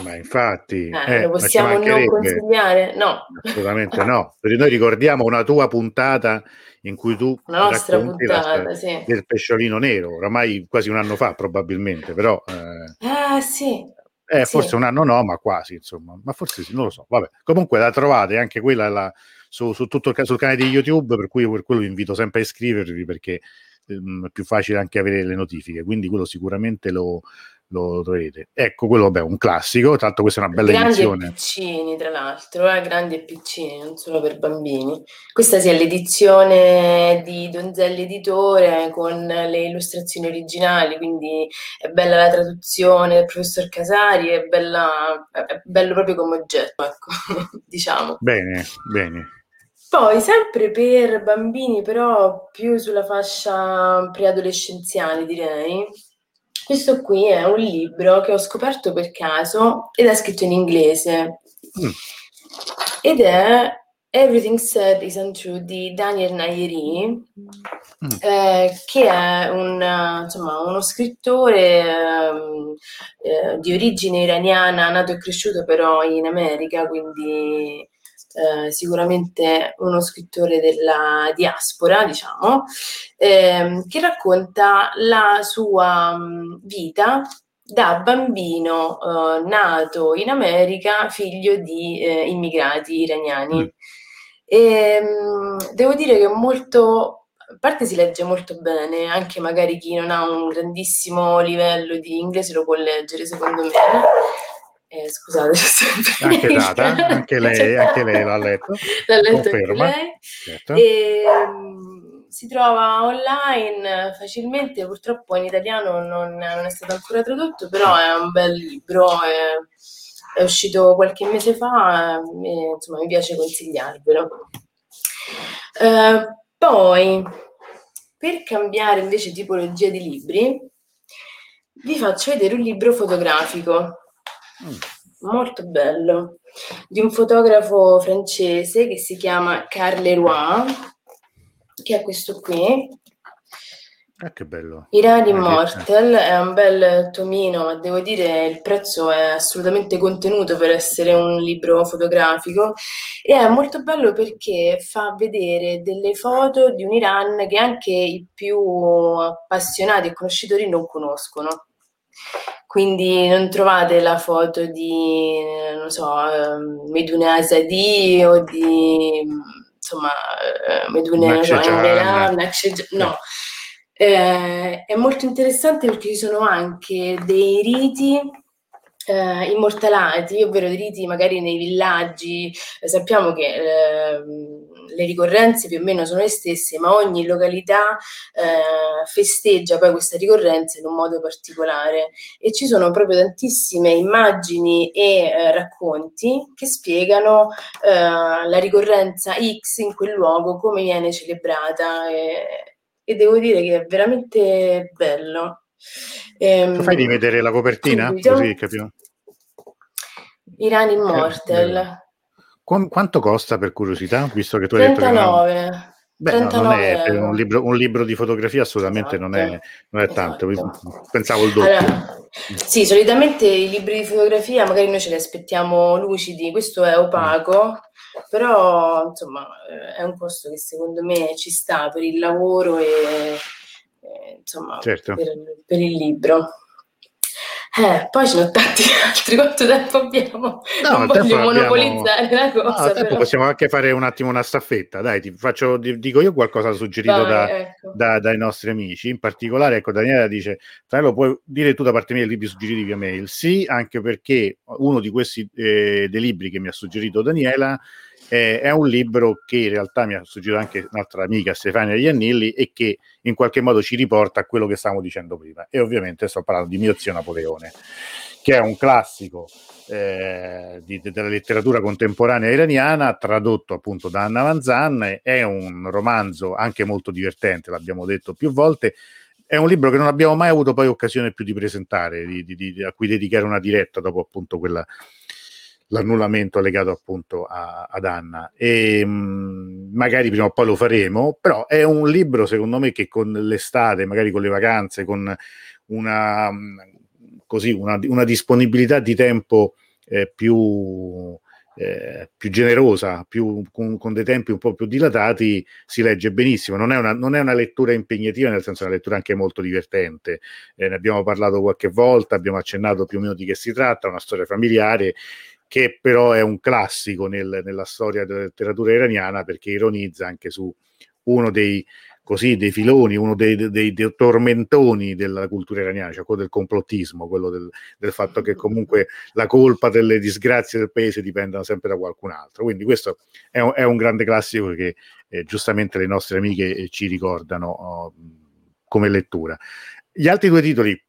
Ma infatti, eh, eh, lo possiamo non consigliare? No. Assolutamente no. Perché noi ricordiamo una tua puntata in cui tu la nostra puntata, sì. del pesciolino nero, oramai quasi un anno fa probabilmente, però... Eh, ah, sì. Eh, sì. forse un anno no, ma quasi, insomma. Ma forse sì, non lo so. Vabbè. Comunque la trovate anche quella la, su, su, tutto il, sul canale di YouTube, per cui per quello vi invito sempre a iscrivervi perché ehm, è più facile anche avere le notifiche. Quindi quello sicuramente lo, lo troverete. Ecco, quello è un classico, tanto questa è una bella grandi edizione. Grandi e piccini, tra l'altro, eh? grandi e piccini, non solo per bambini. Questa sia l'edizione di Donzelli Editore con le illustrazioni originali, quindi è bella la traduzione del professor Casari, è, bella, è bello proprio come oggetto, ecco, diciamo. Bene, bene. Poi, sempre per bambini, però più sulla fascia preadolescenziale, direi, questo qui è un libro che ho scoperto per caso ed è scritto in inglese. Mm. Ed è Everything Said is Untrue di Daniel Nayeri, mm. eh, che è un, insomma, uno scrittore eh, di origine iraniana, nato e cresciuto però in America, quindi eh, sicuramente uno scrittore della diaspora, diciamo, ehm, che racconta la sua vita da bambino eh, nato in America, figlio di eh, immigrati iraniani. Mm. E, mh, devo dire che molto a parte si legge molto bene, anche magari chi non ha un grandissimo livello di inglese lo può leggere, secondo me. Eh, scusate, anche data, anche lei, anche lei l'ha letto. L'ha letto Conferma. anche lei. Certo. E, ehm, si trova online facilmente, purtroppo in italiano non, non, è stato ancora tradotto, però è un bel libro, è, è uscito qualche mese fa e insomma mi piace consigliarvelo. Uh, poi, per cambiare invece tipologia di libri, vi faccio vedere un libro fotografico mm. molto bello di un fotografo francese che si chiama Carl Leroy, che è questo qui, Ah, che bello. Iran Immortal è un bel tomino, ma devo dire il prezzo è assolutamente contenuto per essere un libro fotografico e è molto bello perché fa vedere delle foto di un Iran che anche i più appassionati e conoscitori non conoscono. Quindi non trovate la foto di, non so, ehm, Meduna Asadi o di, insomma, eh, Meduna Nakshejan. No, eh, è molto interessante perché ci sono anche dei riti eh, immortalati, ovvero dei riti magari nei villaggi. Sappiamo che eh, le ricorrenze più o meno sono le stesse, ma ogni località eh, festeggia poi questa ricorrenza in un modo particolare e ci sono proprio tantissime immagini e eh, racconti che spiegano eh, la ricorrenza X in quel luogo, come viene celebrata. E, e devo dire che è veramente bello. Ehm, fai di vedere la copertina? Così capiamo. Iran Immortal. Eh, Qu- quanto costa per curiosità, visto che tu hai 39. detto che... Beh, no, non è un libro, un libro, di fotografia assolutamente esatto. non, è, non, è, tanto, esatto. pensavo il doppio. Allora, sì, solitamente i libri di fotografia magari noi ce li aspettiamo lucidi, questo è opaco, mm. però insomma è un costo che secondo me ci sta per il lavoro e, e insomma certo. per, per il libro. Eh, poi ne sono tanti altri, quanto tempo abbiamo? No, non voglio monopolizzare abbiamo... la cosa. No, però. possiamo anche fare un attimo una staffetta, dai, ti faccio, dico io qualcosa suggerito Vai, da, ecco. da, dai nostri amici, in particolare, ecco, Daniela dice, lo puoi dire tu da parte mia i libri suggeriti via mail? Sì, anche perché uno di questi eh, dei libri che mi ha suggerito Daniela eh, è un libro che in realtà mi ha suggerito anche un'altra amica, Stefania Iannilli, e che in qualche modo ci riporta a quello che stavamo dicendo prima. E ovviamente sto parlando di Mio zio Napoleone, che è un classico eh, di, della letteratura contemporanea iraniana, tradotto appunto da Anna Vanzan. È un romanzo anche molto divertente, l'abbiamo detto più volte. È un libro che non abbiamo mai avuto poi occasione più di presentare, di, di, a cui dedicare una diretta dopo appunto quella l'annullamento legato appunto a, ad Anna e mh, mm, magari prima o poi lo faremo però è un libro secondo me che con l'estate magari con le vacanze con una, così, una, una disponibilità di tempo eh, più, eh, più generosa, più, con, con, dei tempi un po' più dilatati, si legge benissimo. Non è una, non è una lettura impegnativa, nel senso è una lettura anche molto divertente. Eh, ne abbiamo parlato qualche volta, abbiamo accennato più o meno di che si tratta, una storia familiare che però è un classico nel, nella storia della letteratura iraniana perché ironizza anche su uno dei, così, dei filoni, uno dei, dei, dei, tormentoni della cultura iraniana, cioè quello del complottismo, quello del, del, fatto che comunque la colpa delle disgrazie del paese dipendano sempre da qualcun altro. Quindi questo è un, è un grande classico che eh, giustamente le nostre amiche eh, ci ricordano oh, come lettura. Gli altri due titoli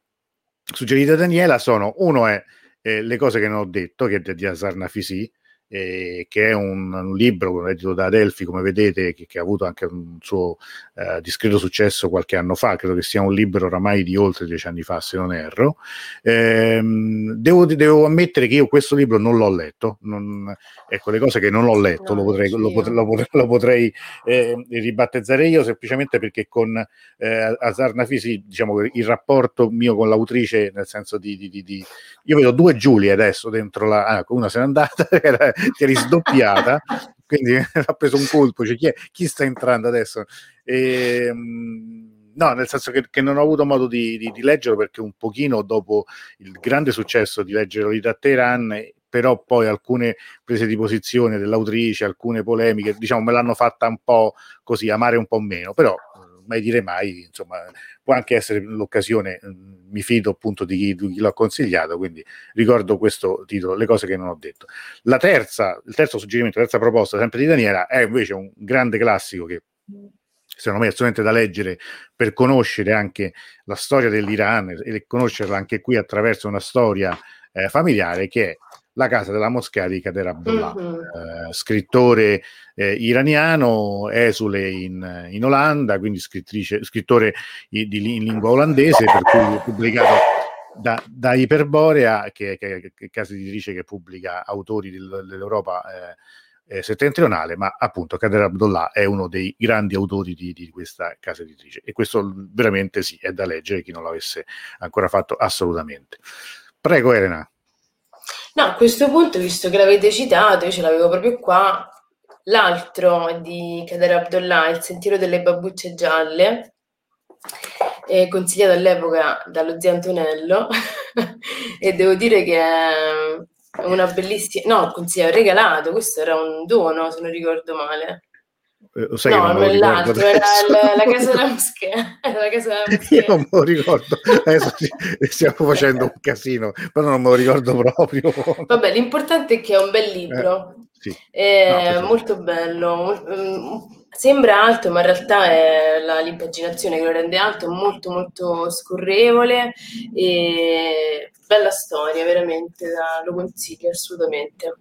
suggeriti da Daniela sono, uno è eh, Le cose che non ho detto, che è di Asar Nafisi, eh, che è un, un libro edito da Adelphi, come vedete, che, che, ha avuto anche un suo eh, discreto successo qualche anno fa, credo che sia un libro oramai di oltre dieci anni fa, se non erro. Ehm, devo, devo, ammettere che io questo libro non l'ho letto, non, ecco le cose che non ho letto no, lo potrei, lo potrei, lo potrei, lo potrei eh, ribattezzare io semplicemente perché con eh, Azar Nafisi, diciamo il rapporto mio con l'autrice, nel senso di, di, di, di io vedo due Giulie adesso dentro la, ah, una se n'è andata, era ti eri sdoppiata, quindi ha preso un colpo, cioè, chi, è, chi, sta entrando adesso? E, ehm, no, nel senso che, che, non ho avuto modo di, di, di, leggerlo perché un pochino dopo il grande successo di leggere Lolita Teheran, però poi alcune prese di posizione dell'autrice, alcune polemiche, diciamo, me l'hanno fatta un po' così, amare un po' meno, però mai dire mai, insomma, può anche essere l'occasione, mm, mi fido appunto di chi, di chi l'ha consigliato, quindi ricordo questo titolo, le cose che non ho detto. La terza, il terzo suggerimento, la terza proposta, sempre di Daniela, è invece un grande classico che secondo me è assolutamente da leggere per conoscere anche la storia dell'Iran e conoscerla anche qui attraverso una storia eh, familiare che è La casa della moschea di Kader Abdullah, mm-hmm. eh, scrittore eh, iraniano, esule in, in, Olanda, quindi scrittore di, di, in lingua olandese, per cui pubblicato da, da Iperborea, che, che, che è casa editrice che pubblica autori del, dell'Europa eh, eh, settentrionale, ma appunto Kader Abdullah è uno dei grandi autori di, di, questa casa editrice e questo veramente sì, è da leggere chi non l'avesse ancora fatto assolutamente. Prego Elena. No, a questo punto, visto che l'avete citato, io ce l'avevo proprio qua, l'altro di Kader Abdullah, Il sentiero delle babbucce gialle, eh, consigliato all'epoca dallo zio Antonello e devo dire che è una bellissima, no, consiglio regalato, questo era un dono se non ricordo male. Eh, sai no, non, non l'altro, era la, la, casa della moschea. la casa della moschea. Io non me lo ricordo, adesso stiamo facendo un casino, però non me lo ricordo proprio. Vabbè, l'importante è che è un bel libro, eh, sì. è no, molto bello, mm, sembra alto, ma in realtà è la, l'impaginazione che lo rende alto, molto molto scorrevole e bella storia, veramente, lo consiglio assolutamente.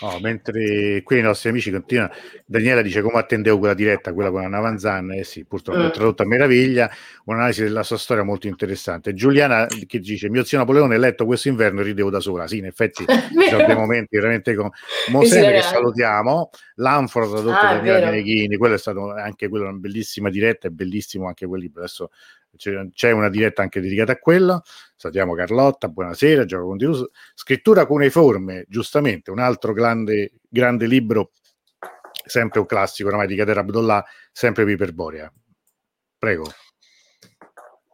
Oh, mentre qui i nostri amici continuano, Daniela dice come attendevo quella diretta, quella con Anna Vanzan, eh sì, purtroppo è tradotto a meraviglia, un'analisi della sua storia molto interessante. Giuliana che dice, mio zio Napoleone ha letto questo inverno e ridevo da sola, sì, in effetti ci sono dei momenti veramente con Mosene che salutiamo, l'Anfora tradotto ah, da Daniela Meneghini, quello è stato anche quello una bellissima diretta, è bellissimo anche quel libro, adesso c'è una diretta anche dedicata a quello. Salutiamo Carlotta, buonasera, gioco condiviso. Scrittura cuneiforme, giustamente, un altro grande, grande libro, sempre un classico oramai di Kader Abdullah, sempre Viperborea. Prego.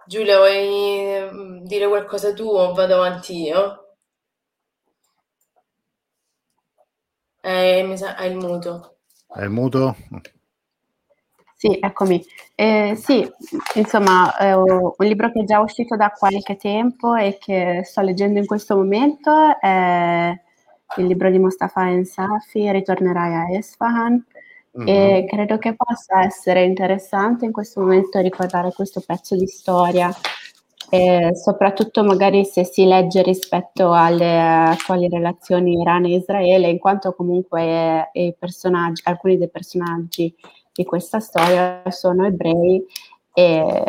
Giulia, vuoi mm, dire qualcosa tu o vado avanti io? Eh, mi sa, hai il muto. Hai il muto? Sì, eccomi. Eh, sì, insomma, è un libro che è già uscito da qualche tempo e che sto leggendo in questo momento è il libro di Mustafa Ensafi, Ritornerai a Esfahan, mm-hmm. e credo che possa essere interessante in questo momento ricordare questo pezzo di storia, e soprattutto magari se si legge rispetto alle attuali relazioni Iran e Israele, in quanto comunque i personaggi, alcuni dei personaggi di questa storia sono ebrei e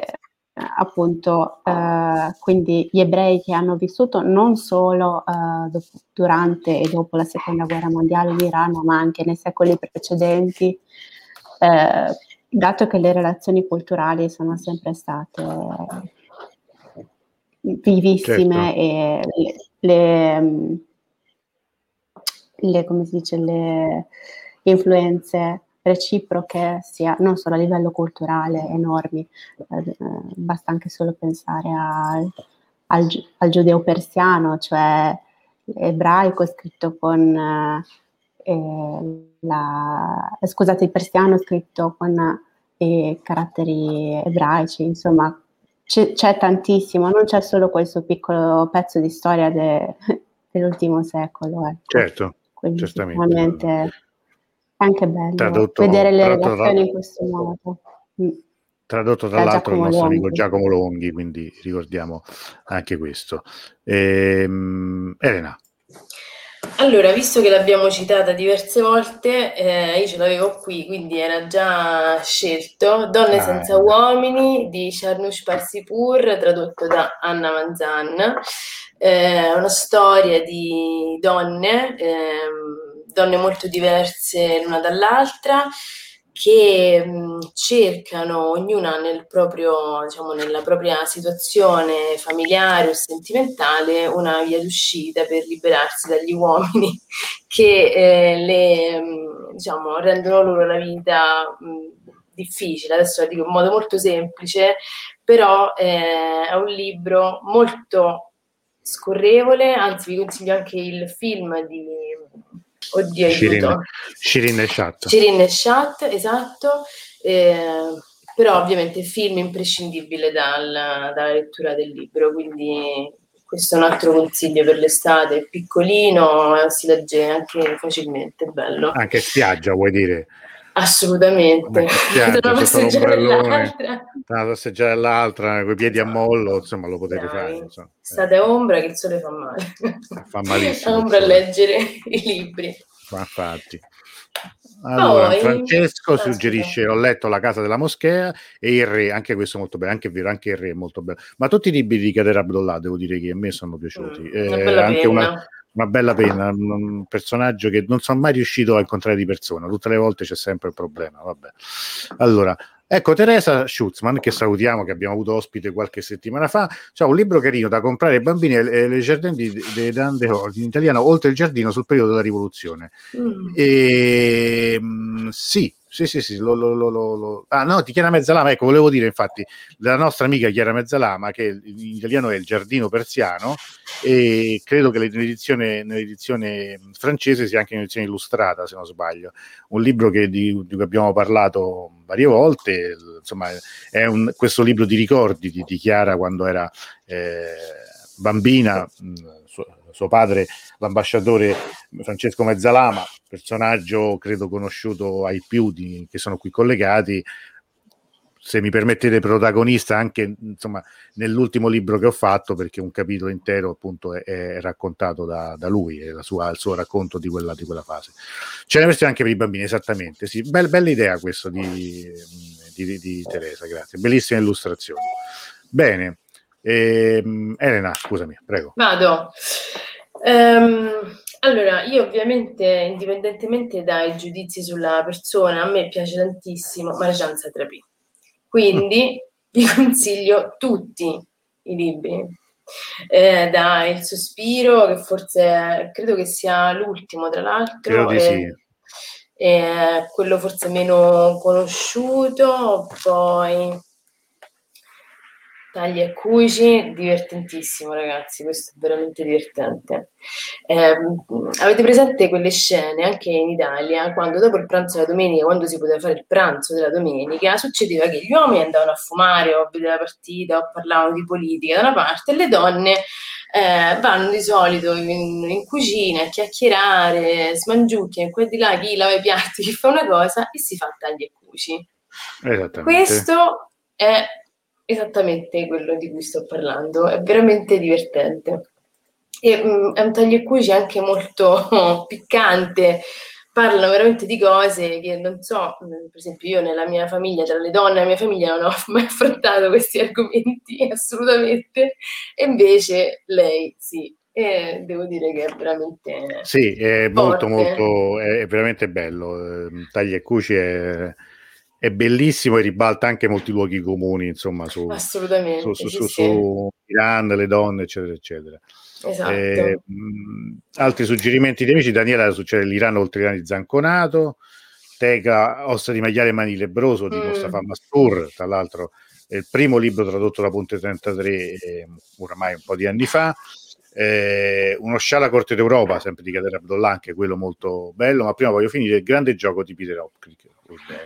appunto eh, quindi gli ebrei che hanno vissuto non solo eh, dopo, durante e dopo la seconda guerra mondiale in Iran ma anche nei secoli precedenti eh, dato che le relazioni culturali sono sempre state vivissime certo. e le, le, le, come si dice le influenze reciproche sia non solo a livello culturale enormi, eh, basta anche solo pensare al, al, al giudeo-persiano, cioè ebraico scritto con eh, la, scusate, il persiano scritto con i caratteri ebraici, insomma c'è, c'è, tantissimo, non c'è solo questo piccolo pezzo di storia de, dell'ultimo secolo. Ecco. Certo, Quindi certamente anche bello tradotto, vedere le relazioni in questo modo. Mm. Tradotto tra da l'altro dal nostro Longhi. amico Giacomo Longhi, quindi ricordiamo anche questo. Ehm, Elena. Allora, visto che l'abbiamo citata diverse volte, eh, io ce l'avevo qui, quindi era già scelto. Donne ah, senza uomini di Charnouch Parsipur, tradotto da Anna Manzan. Eh, una storia di donne ehm, donne molto diverse l'una dall'altra che mh, cercano ognuna nel proprio, diciamo, nella propria situazione familiare o sentimentale una via d'uscita per liberarsi dagli uomini che eh, le, mh, diciamo, rendono loro la vita mh, difficile. Adesso la dico in modo molto semplice, però eh, è un libro molto scorrevole, anzi vi consiglio anche il film di Oddio, Shirin, Shirin Eshat. Shirin Eshat, esatto. Eh, però ovviamente il film è imprescindibile dal, dalla lettura del libro, quindi questo è un altro consiglio per l'estate, è piccolino, si legge anche facilmente, bello. Anche spiaggia vuoi dire? Assolutamente. Spiaggia, una passeggiata una passeggiata all'altra, con i piedi a mollo, insomma lo potete Dai, fare. Insomma. State a ombra che il sole fa male. Fa malissimo. a ombra a leggere i libri. Ma infatti. Allora, Poi, Francesco suggerisce. Ho letto La casa della moschea e il re, anche questo molto bello, anche è vero, anche il re è molto bello. Ma tutti i libri di Kader Abdullah devo dire che a me sono piaciuti. Mm, Eh, anche una, una bella penna, un personaggio che non sono mai riuscito a incontrare di persona, tutte le volte c'è sempre il problema. Vabbè. Allora, ecco Teresa Schutzman, che salutiamo, che abbiamo avuto ospite qualche settimana fa, c'ha un libro carino da comprare ai bambini, Le Jardin di, de Dande in italiano, Oltre il giardino sul periodo della rivoluzione. Mm. E, mm, sì, sì, sì, sì. Lo, lo, lo, Ah, no, di Chiara Mezzalama. Ecco, volevo dire infatti della nostra amica Chiara Mezzalama, che in italiano è il giardino persiano, e credo che nell'edizione, nell'edizione francese sia anche un'edizione illustrata, se non sbaglio. Un libro che, di, di cui abbiamo parlato varie volte. Insomma, è un, questo libro di ricordi di, di Chiara quando era eh, bambina. mh, suo- padre, l'ambasciatore Francesco Mezzalama, personaggio credo conosciuto ai più di, che sono qui collegati, se mi permettete protagonista anche insomma, nell'ultimo libro che ho fatto, perché un capitolo intero appunto è, è raccontato da, da lui, è sua- il suo racconto di quella, di quella fase. C'è una versione anche per i bambini, esattamente, sì. Bel- bella idea questo di, di, di Teresa, grazie, bellissima illustrazione. Bene, Ehm, Elena, scusami, prego. Vado. Ehm, allora, io ovviamente, indipendentemente dai giudizi sulla persona, a me piace tantissimo Marjan Satrapi. Quindi vi consiglio tutti i libri. Eh, da Il Sospiro, che forse credo che sia l'ultimo, tra l'altro. Credo sì. e quello forse meno conosciuto, poi Tagli e cuci, divertentissimo ragazzi, questo è veramente divertente. Ehm, avete presente quelle scene anche in Italia, quando dopo il pranzo della domenica, quando si poteva fare il pranzo della domenica, succedeva che gli uomini andavano a fumare o a vedere la partita o parlavano di politica da una parte e le donne eh, vanno di solito in, in cucina a chiacchierare, smangiucchiano qua di là, chi lava i piatti, chi fa una cosa e si fa tagli e cuci. Esattamente. Questo è esattamente quello di cui sto parlando, è veramente divertente. E, mm, è un taglio e cuci anche molto piccante, parlano veramente di cose che non so, mm, per esempio io nella mia famiglia, tra le donne della mia famiglia non ho mai affrontato questi argomenti assolutamente, e invece lei sì, e devo dire che è veramente... Sì, è molto, Forte. molto, è, veramente bello. Eh, Taglia e Cuci è, è bellissimo e ribalta anche molti luoghi comuni, insomma, su, Assolutamente, su, su, sì, su, sì. Iran, le donne, eccetera, eccetera. Esatto. Eh, mh, altri suggerimenti di amici, Daniela succede l'Iran oltre l'Iran di Zanconato, Teca, Ossa di Magliare e Mani Lebroso di Mm. Mustafa Mastur, tra l'altro è il primo libro tradotto da Ponte 33 eh, oramai un po' di anni fa. Eh, uno sciala Corte d'Europa, sempre di Kader Abdollah, anche quello molto bello, ma prima voglio finire il grande gioco di Peter Hopkins,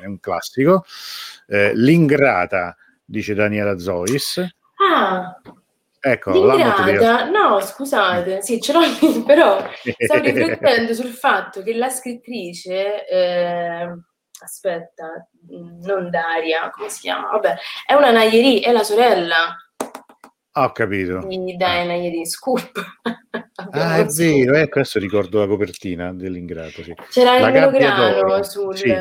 è un classico. Eh, L'ingrata, dice Daniela Zois. Ah, Ecco, L'ingrata, no, scusate, sì, ce l'ho lì, però stavo riflettendo sul fatto che la scrittrice, eh, aspetta, mh, non Daria, come si chiama? Vabbè, è una Nayeri, è la sorella Ah, Ho capito. di Diana Nayeri, Scoop. Ah, è vero, ecco, adesso ricordo la copertina dell'ingrato. Sì. C'era La il melograno sul... sì.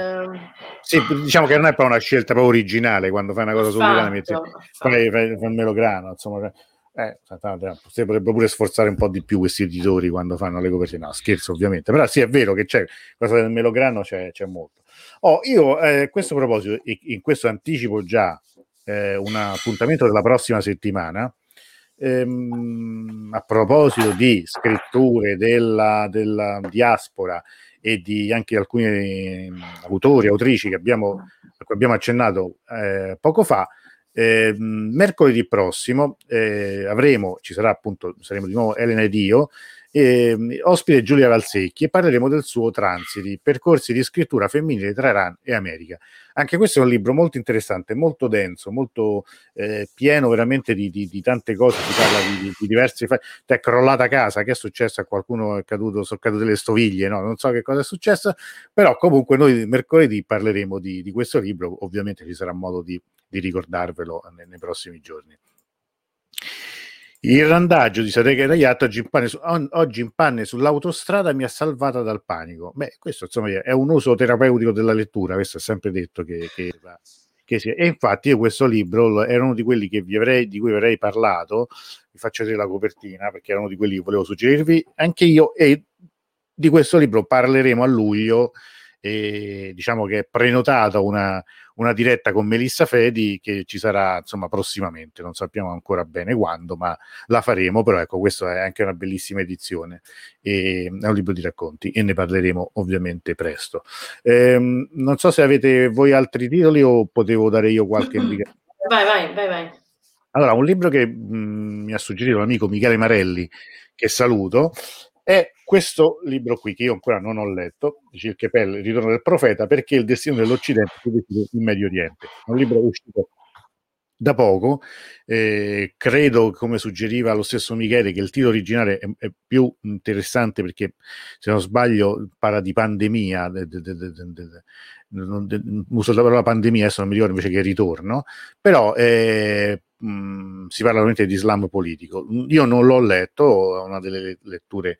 Sì, diciamo che non è proprio una scelta proprio originale quando fai una cosa sull'Iran, metti, Fatto, fai, fai, il melograno, insomma. Eh, si potrebbe pure sforzare un po' di più questi editori quando fanno le copertine. No, scherzo ovviamente, però sì, è vero che c'è cosa del melograno, c'è, c'è molto. Oh, io eh, a questo proposito, in questo anticipo già eh, un appuntamento della prossima settimana. Ehm, a proposito di scritture della, della diaspora e di anche alcuni eh, autori, autrici che abbiamo, a cui abbiamo accennato eh, poco fa, eh, mercoledì prossimo eh, avremo, ci sarà appunto, saremo di nuovo Elena ed io, eh, ospite Giulia Valsecchi e parleremo del suo Transiti, percorsi di scrittura femminile tra Iran e America. Anche questo è un libro molto interessante, molto denso, molto eh, pieno veramente di, di, di, tante cose, si parla di, di diversi fatti. È crollata casa, che è successo a qualcuno? È caduto, sono cadute le stoviglie, no? non so che cosa è successo, però comunque noi mercoledì parleremo di, questo libro, ovviamente ci sarà modo di, ricordarvelo nei, nei prossimi giorni. Il randaggio di Sadeghe Rayat oggi oggi in panne sull'autostrada mi ha salvata dal panico. Beh, questo insomma è un uso terapeutico della lettura, questo è sempre detto che, che, che sia. E infatti io questo libro era uno di quelli avrei, di cui avrei parlato, vi faccio vedere la copertina perché era uno di quelli che volevo suggerirvi, anche io e di questo libro parleremo a luglio e diciamo che è prenotata una, una diretta con Melissa Fedi che ci sarà insomma prossimamente, non sappiamo ancora bene quando, ma la faremo, però ecco, questa è anche una bellissima edizione, e, è un libro di racconti e ne parleremo ovviamente presto. Ehm, non so se avete voi altri titoli o potevo dare io qualche indicazione. Vai, vai, vai, vai. Allora, un libro che mh, mm, mi ha suggerito l'amico Michele Marelli, che saluto, è questo libro qui che io ancora non ho letto, Cirche Pelle, Il ritorno del profeta, perché il destino dell'Occidente è in Medio Oriente. È un libro uscito da poco, eh, credo, come suggeriva lo stesso Michele, che il titolo originale è, è più interessante perché, se non sbaglio, parla di pandemia, de, de, de, uso la parola pandemia, adesso non mi ricordo invece che ritorno, però eh, mh, si parla veramente di Islam politico. Io non l'ho letto, è una delle letture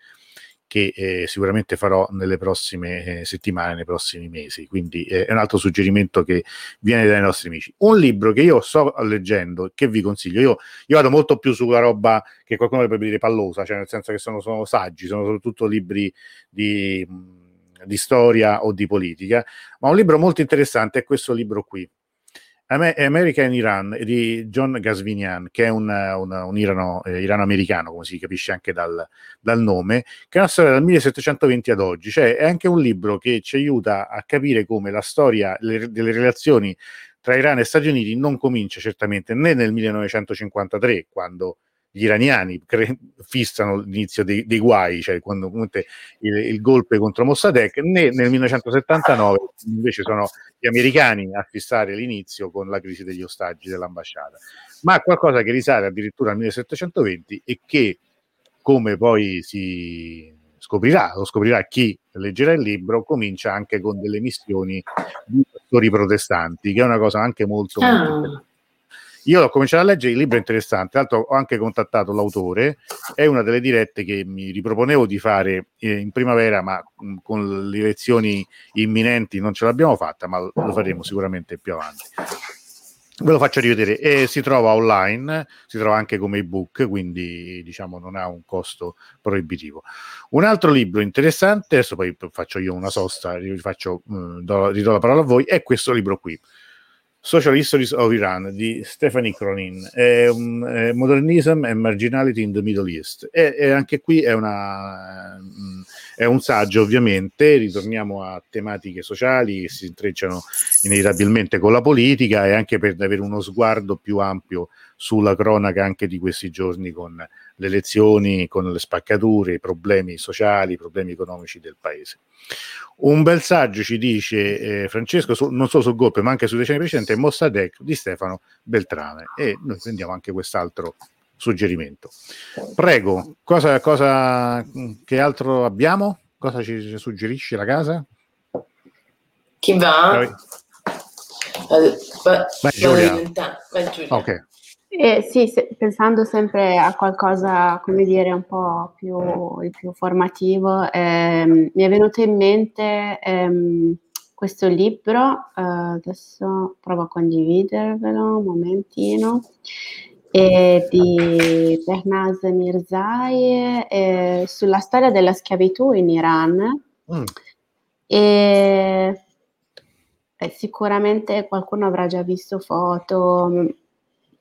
che eh, sicuramente farò nelle prossime eh, settimane, nei prossimi mesi. Quindi eh, è un altro suggerimento che viene dai nostri amici. Un libro che io sto leggendo che vi consiglio, io, io, vado molto più sulla roba che qualcuno potrebbe dire pallosa, cioè nel senso che sono, sono saggi, sono soprattutto libri di, di storia o di politica, ma un libro molto interessante è questo libro qui America in Iran di John Gasvinian, che è un, un, un irano, eh, irano-americano, come si capisce anche dal, dal, nome, che è una storia dal 1720 ad oggi. Cioè, è anche un libro che ci aiuta a capire come la storia le, delle relazioni tra Iran e Stati Uniti non comincia certamente né nel 1953, quando gli iraniani cre- fissano l'inizio dei, dei, guai, cioè quando il, il, golpe contro Mossadegh, né nel 1979 invece sono gli americani a fissare l'inizio con la crisi degli ostaggi dell'ambasciata, ma qualcosa che risale addirittura al 1720 e che, come poi si scoprirà, lo scoprirà chi leggerà il libro, comincia anche con delle missioni di pastori protestanti, che è una cosa anche molto, molto ah. Io ho cominciato a leggere, il libro interessante, tra l'altro ho anche contattato l'autore, è una delle dirette che mi riproponevo di fare eh, in primavera, ma mh, con le elezioni imminenti non ce l'abbiamo fatta, ma lo faremo sicuramente più avanti. Ve lo faccio rivedere, e si trova online, si trova anche come ebook, quindi diciamo non ha un costo proibitivo. Un altro libro interessante, adesso poi faccio io una sosta, rifaccio, mh, do, ridò la parola a voi, è questo libro qui Social Histories of Iran di Stephanie Cronin, è un, è Modernism and Marginality in the Middle East. E, e anche qui è, una, è, un saggio, ovviamente. Ritorniamo a tematiche sociali che si intrecciano inevitabilmente con la politica e anche per avere uno sguardo più ampio sulla cronaca anche di questi giorni con le elezioni, con le spaccature, i problemi sociali, i problemi economici del paese. Un bel saggio ci dice eh, Francesco, su, non solo sul golpe, ma anche sui decenni precedenti, è Mossadegh di Stefano Beltrame. E noi prendiamo anche quest'altro suggerimento. Prego, cosa, cosa, che altro abbiamo? Cosa ci, ci suggerisce la casa? Chi va? Vai, vai, Giulia. Vai, Giulia. Ok. Eh, sì, se, pensando sempre a qualcosa, come dire, un po' più, più formativo, ehm, mi è venuto in mente ehm, questo libro, eh, adesso provo a condividervelo un momentino, è di Bernaz Mirzai eh, sulla storia della schiavitù in Iran. Mm. E, eh, sicuramente qualcuno avrà già visto foto,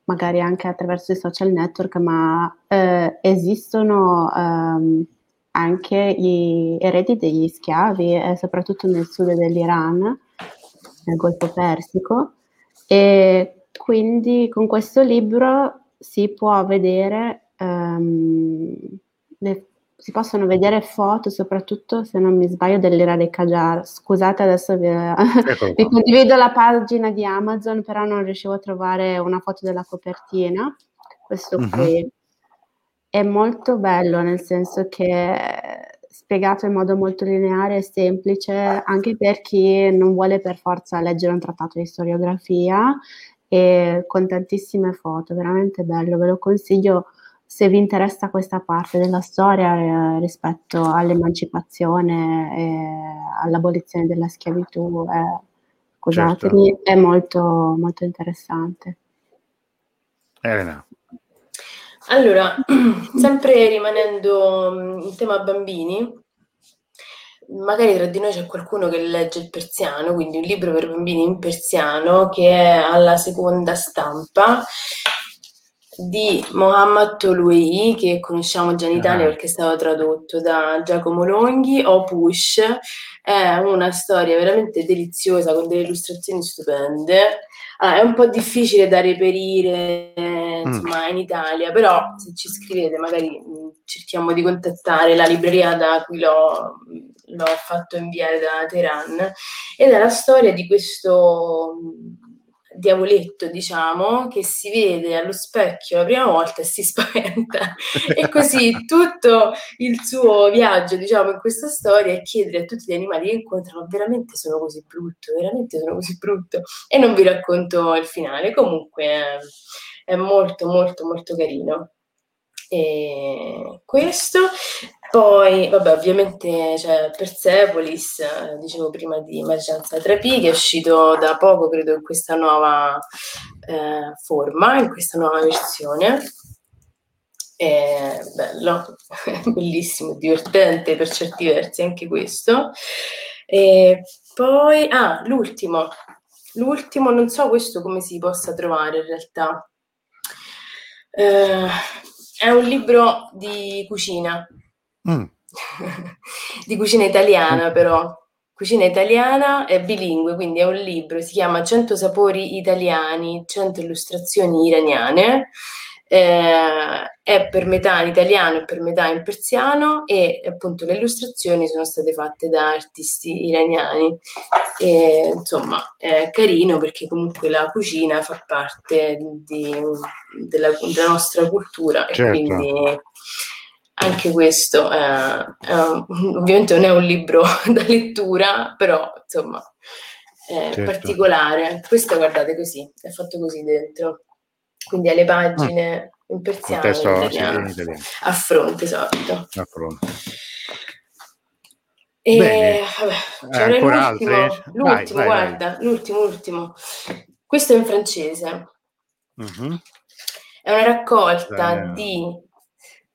magari anche attraverso i social network, ma eh, esistono ehm, anche gli eredi degli schiavi, eh, soprattutto nel sud dell'Iran, nel Golfo Persico, e quindi con questo libro si può vedere ehm, le, si possono vedere foto, soprattutto se non mi sbaglio, dell'era dei Kajar. Scusate, adesso vi, vi condivido la pagina di Amazon, però non riuscivo a trovare una foto della copertina. Questo uh-huh. qui è molto bello, nel senso che è spiegato in modo molto lineare e semplice, anche per chi non vuole per forza leggere un trattato di storiografia, e con tantissime foto, veramente bello, ve lo consiglio se vi interessa questa parte della storia eh, rispetto all'emancipazione e all'abolizione della schiavitù, eh, scusatemi, certo. è molto, molto interessante. Elena. Allora, sempre rimanendo mm, in tema bambini, magari tra di noi c'è qualcuno che legge il persiano, quindi un libro per bambini in persiano che è alla seconda stampa di Mohammad Tolui, che conosciamo già in Italia ah. perché è stato tradotto da Giacomo Longhi, o Push, è una storia veramente deliziosa con delle illustrazioni stupende. Ah, è un po' difficile da reperire mm. insomma, in Italia, però se ci scrivete magari mm, cerchiamo di contattare la libreria da cui l'ho, l'ho fatto inviare da Teheran ed è la storia di questo diavoletto, diciamo, che si vede allo specchio la prima volta e si spaventa. e così tutto il suo viaggio, diciamo, in questa storia è chiedere a tutti gli animali che incontrano veramente sono così brutto, veramente sono così brutto. E non vi racconto il finale, comunque è, molto, molto, molto carino. E questo poi, vabbè, ovviamente c'è Persepolis, eh, dicevo prima di Emergenza 3P, che è uscito da poco, credo, in questa nuova eh, forma, in questa nuova versione. È bello, bellissimo, divertente per certi versi anche questo. E poi, ah, l'ultimo. L'ultimo, non so questo come si possa trovare in realtà. Eh, è un libro di cucina Mm. di cucina italiana però. Cucina italiana è bilingue, quindi è un libro, si chiama 100 sapori italiani, 100 illustrazioni iraniane. Eh, è per metà in italiano e per metà in persiano e appunto le illustrazioni sono state fatte da artisti iraniani. E, insomma, è carino perché comunque la cucina fa parte di, della, della, nostra cultura certo. e quindi anche questo è, è, ovviamente non è un libro da lettura, però insomma è certo. particolare. Questo guardate così, è fatto così dentro. Quindi ha le pagine mm. in persiano, testo, in italiano, a fronte, esatto. A fronte. E Bene. vabbè, eh, l'ultimo, altre? l'ultimo vai, vai, guarda, vai. l'ultimo, l'ultimo. Questo è in francese. Mm-hmm. È una raccolta eh. di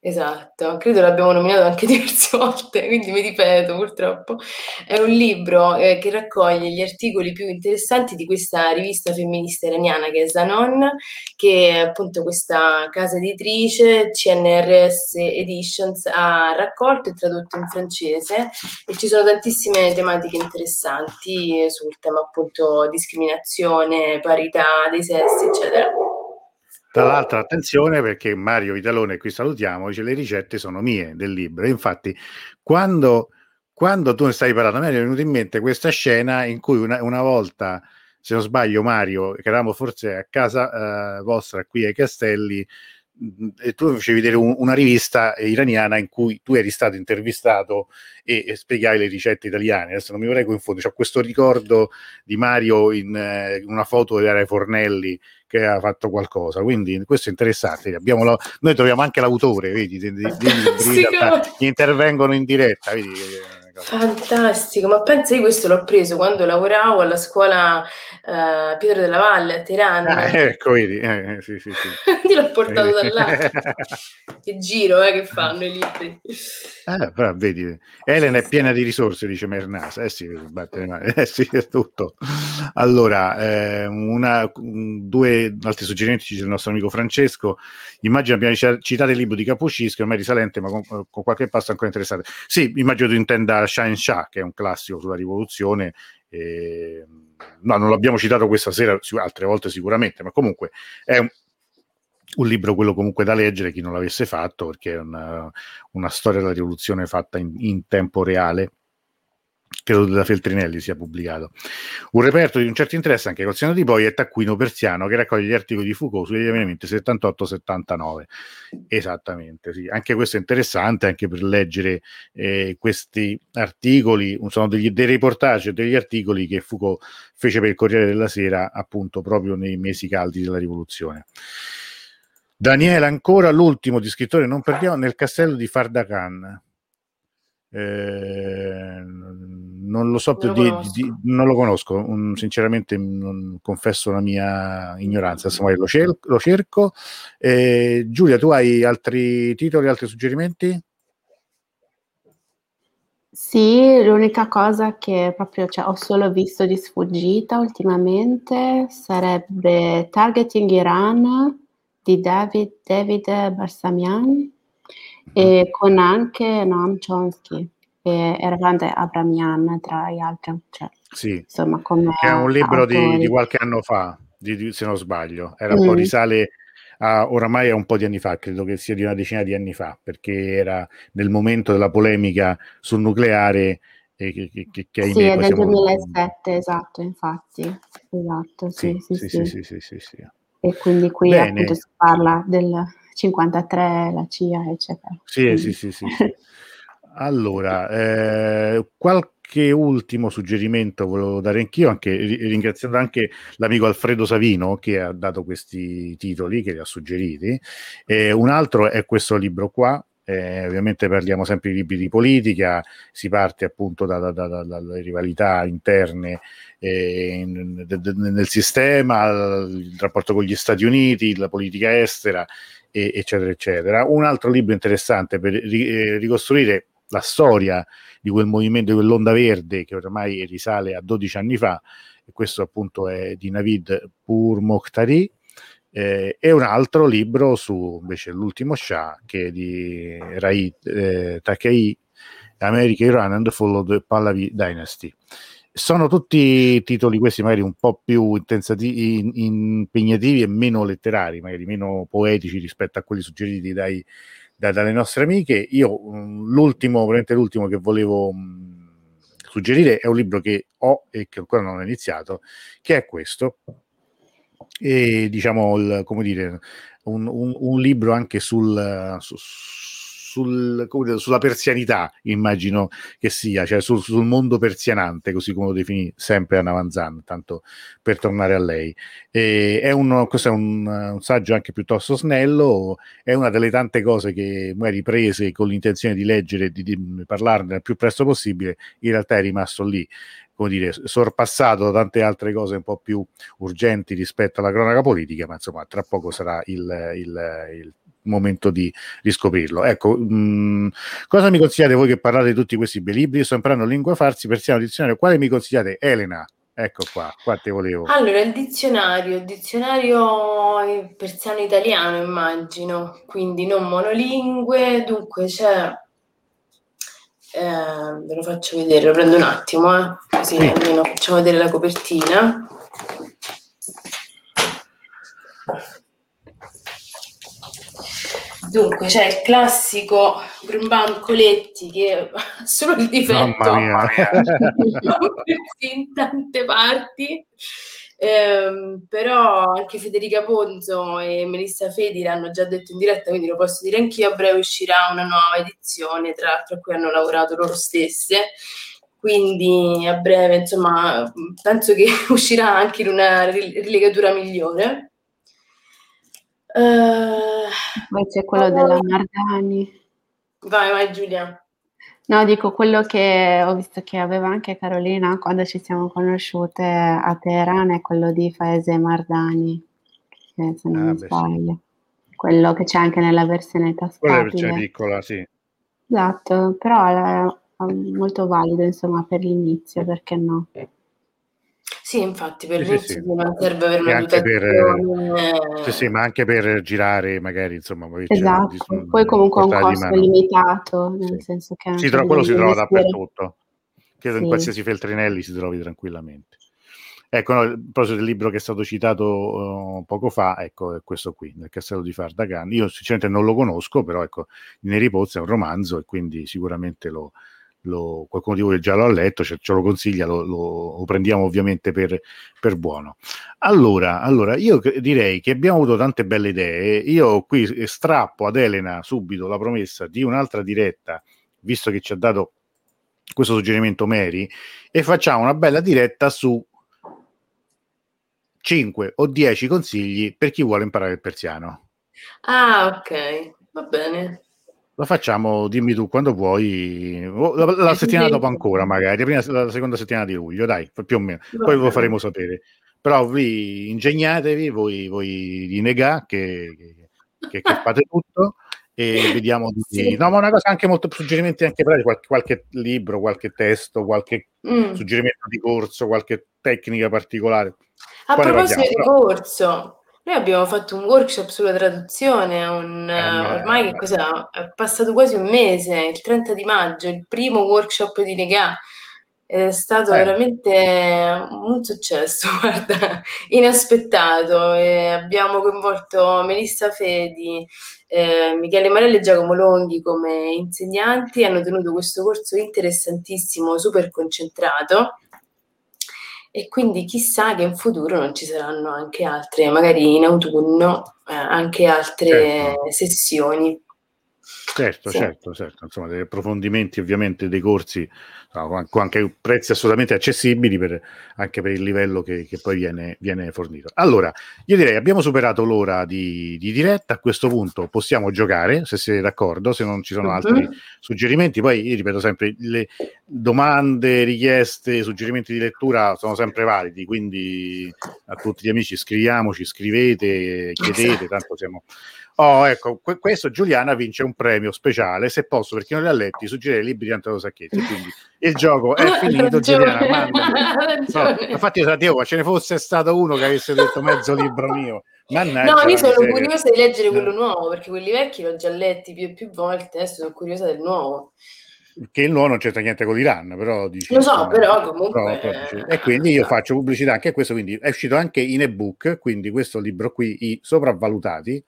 Esatto, credo l'abbiamo nominato anche diverse volte, quindi mi ripeto purtroppo. È un libro eh, che raccoglie gli articoli più interessanti di questa rivista femminista iraniana che è Zanon, che è appunto questa casa editrice CNRS Editions ha raccolto e tradotto in francese e ci sono tantissime tematiche interessanti sul tema appunto discriminazione, parità dei sessi, eccetera. Tra l'altro, attenzione perché Mario Vitalone, qui salutiamo, dice le ricette sono mie del libro. infatti, quando, quando tu ne stai parlando, a me è venuta in mente questa scena in cui una, una volta, se non sbaglio, Mario, che eravamo forse a casa eh, vostra qui ai Castelli, e tu facevi vedere un, una rivista iraniana in cui tu eri stato intervistato e, e spiegavi le ricette italiane. Adesso non mi vorrei confondere, ho questo ricordo di Mario in, eh, in una foto di Area Fornelli che ha fatto qualcosa. Quindi questo è interessante. La, noi troviamo anche l'autore, vedi, dei, dei, dei libri che intervengono in diretta. Vedi, Fantastico, ma pensa io questo l'ho preso quando lavoravo alla scuola uh, Pietro della Valle a Teheran. Ah, ecco, vedi, eh, sì, sì, sì. Quindi l'ho portato da là. che giro eh, che fanno i libri. Eh, però, vedi, Elena è piena di risorse, dice Mernasa. Eh sì, eh sì, è tutto. Allora, eh, una, due altri suggerimenti del nostro amico Francesco. Immagino abbiamo citato il libro di Capucisco, ormai risalente, ma con, con qualche passo ancora interessante. Sì, immagino tu intenda Shine Shah, che è un classico sulla rivoluzione. Eh, no, non l'abbiamo citato questa sera, altre volte sicuramente, ma comunque è un, un libro quello comunque da leggere chi non l'avesse fatto perché è una, una storia della rivoluzione fatta in, in tempo reale credo da Feltrinelli sia pubblicato. Un reperto di un certo interesse anche col segno di poi è Taccuino Persiano che raccoglie gli articoli di Foucault sugli avvenimenti 78-79. Esattamente, sì. Anche questo è interessante anche per leggere eh, questi articoli, sono degli, dei reportage, degli articoli che Foucault fece per il Corriere della Sera appunto proprio nei mesi caldi della rivoluzione. Daniele, ancora l'ultimo di scrittore, non perdiamo, nel castello di Fardakan. Eh, non lo so più di, di, non lo conosco un, sinceramente non, confesso la mia ignoranza adesso lo, cer- lo cerco. Eh, Giulia tu hai altri titoli altri suggerimenti? Sì, l'unica cosa che proprio cioè, ho solo visto di sfuggita ultimamente sarebbe Targeting Iran di David, David Barsamian e con anche Noam Chomsky e Erland Abramian tra gli altri. Cioè, sì, insomma, come che è un libro di, di, qualche anno fa, di, di, se non sbaglio. Era un mm. po' risale a, oramai a un po' di anni fa, credo che sia di una decina di anni fa, perché era nel momento della polemica sul nucleare che, che, che, che sì, è del 2007, esatto, infatti. Esatto, sì, sì, sì. sì, sì, sì, sì, sì E quindi qui Bene. appunto si parla del 53, la CIA, eccetera. Sì, quindi. sì, sì, sì, sì. Allora, eh, qualche ultimo suggerimento volevo dare anch'io, anche, ringraziando anche l'amico Alfredo Savino che ha dato questi titoli, che li ha suggeriti. Eh, un altro è questo libro qua, eh, ovviamente parliamo sempre di libri di politica, si parte appunto da, da, da, dalle rivalità interne eh, nel sistema, il rapporto con gli Stati Uniti, la politica estera, eccetera, eccetera. Un altro libro interessante per eh, ricostruire la storia di quel movimento, di quell'onda verde che ormai risale a 12 anni fa, e questo appunto è di Navid Pourmokhtari, eh, e un altro libro su invece l'ultimo Shah che è di Rai eh, Takei, America, Iran and the Fall the Pahlavi Dynasty. Sono tutti titoli questi magari un po' più in, impegnativi e meno letterari, magari meno poetici rispetto a quelli suggeriti dai, da, dalle nostre amiche. Io mm, l'ultimo, veramente l'ultimo che volevo mh, mm, suggerire è un libro che ho e che ancora non ho iniziato, che è questo. E diciamo, il, come dire, un, un, un libro anche sul, su, sul, dire, sulla persianità, immagino che sia, cioè sul, sul, mondo persianante, così come lo definì sempre Anna Vanzan, tanto per tornare a lei. E è un, questo è un, un, saggio anche piuttosto snello, è una delle tante cose che magari prese con l'intenzione di leggere e di, di parlarne il più presto possibile, in realtà è rimasto lì come dire, sorpassato da tante altre cose un po' più urgenti rispetto alla cronaca politica, ma insomma tra poco sarà il, il, il momento di riscoprirlo. Ecco, mh, mm, cosa mi consigliate voi che parlate di tutti questi bei libri? Io sto imparando lingua farsi, persiano dizionario, quale mi consigliate? Elena, ecco qua, qua te volevo. Allora, il dizionario, il dizionario persiano italiano immagino, quindi non monolingue, dunque c'è... Eh, ve lo faccio vedere, lo prendo un attimo, eh, così sì. almeno facciamo vedere la copertina. Dunque, c'è il classico Grumbam Coletti che solo il difetto in tante parti, ehm, però anche Federica Ponzo e Melissa Fedi l'hanno già detto in diretta, quindi lo posso dire anch'io, a breve uscirà una nuova edizione, tra l'altro a cui hanno lavorato loro stesse, quindi a breve, insomma, penso che uscirà anche in una rilegatura migliore. Uh, Poi c'è quello oh, della Mardani. Vai, vai Giulia. No, dico quello che ho visto che aveva anche Carolina quando ci siamo conosciute a Teheran è quello di Faese Mardani, che se non ah, mi sbaglio. Sì. Quello che c'è anche nella versione tascabile. Quella versione piccola, sì. Esatto, però è molto valido insomma per l'inizio, perché no? Sì, infatti per sì, sì, non serve avere una per, sì, sì, ma anche per girare magari, insomma, esatto. Di, poi comunque un costo limitato, nel senso che si trova, quello si trova dappertutto. Credo in qualsiasi Feltrinelli si trovi tranquillamente. Ecco, no, il proposito del libro che è stato citato uh, poco fa, ecco, è questo qui, nel castello di Fardagan. Io sinceramente non lo conosco, però ecco, Neri Pozzi è un romanzo e quindi sicuramente lo, lo, qualcuno di voi già l'ha letto, ce, ce lo consiglia, lo, lo, lo, prendiamo ovviamente per, per buono. Allora, allora, io direi che abbiamo avuto tante belle idee. Io qui strappo ad Elena subito la promessa di un'altra diretta, visto che ci ha dato questo suggerimento Mary, e facciamo una bella diretta su 5 o 10 consigli per chi vuole imparare il persiano. Ah, ok, va bene. Lo facciamo, dimmi tu quando vuoi, la, la settimana dopo ancora magari, prima, la seconda settimana di luglio, dai, più o meno, poi bene. lo faremo sapere. Però vi ingegnatevi, voi, voi di Negà che, che, che fate tutto e vediamo di... Sì. No, ma una cosa anche molto suggerimenti anche per qualche, qualche libro, qualche testo, qualche mm. suggerimento di corso, qualche tecnica particolare. A proposito di corso, noi abbiamo fatto un workshop sulla traduzione, un, eh, ormai che cos'è? È passato quasi un mese, il 30 di maggio, il primo workshop di Negà. È stato eh. veramente un successo, guarda, inaspettato. E abbiamo coinvolto Melissa Fedi, eh, Michele Marelli e Giacomo Longhi come insegnanti. Hanno tenuto questo corso interessantissimo, super concentrato e quindi chissà che in futuro non ci saranno anche altre, magari in autunno, eh, anche altre certo. sessioni Certo, sì. certo, certo, insomma, degli approfondimenti ovviamente dei corsi con anche prezzi assolutamente accessibili per, anche per il livello che, che poi viene, viene, fornito. Allora, io direi abbiamo superato l'ora di, di, diretta, a questo punto possiamo giocare, se siete d'accordo, se non ci sono uh-huh. altri suggerimenti, poi io ripeto sempre, le domande, richieste, suggerimenti di lettura sono sempre validi, quindi a tutti gli amici scriviamoci, scrivete, chiedete, tanto siamo Oh, ecco, que- questo Giuliana vince un premio speciale, se posso, perché non li ha letti, suggerire libri di Antonio Sacchetti. Quindi il gioco è finito, Giuliana, manda. No, infatti, Dio, ce ne fosse stato uno che avesse detto mezzo libro mio. Mannaggia, no, io sono serie. curiosa di leggere quello nuovo, perché quelli vecchi l'ho già letti più e più volte, adesso sono curiosa del nuovo che il nuovo non c'entra niente con l'Iran, però dici, lo so, però comunque però, e quindi io faccio pubblicità anche a questo, quindi è uscito anche in ebook, quindi questo libro qui, i sopravvalutati,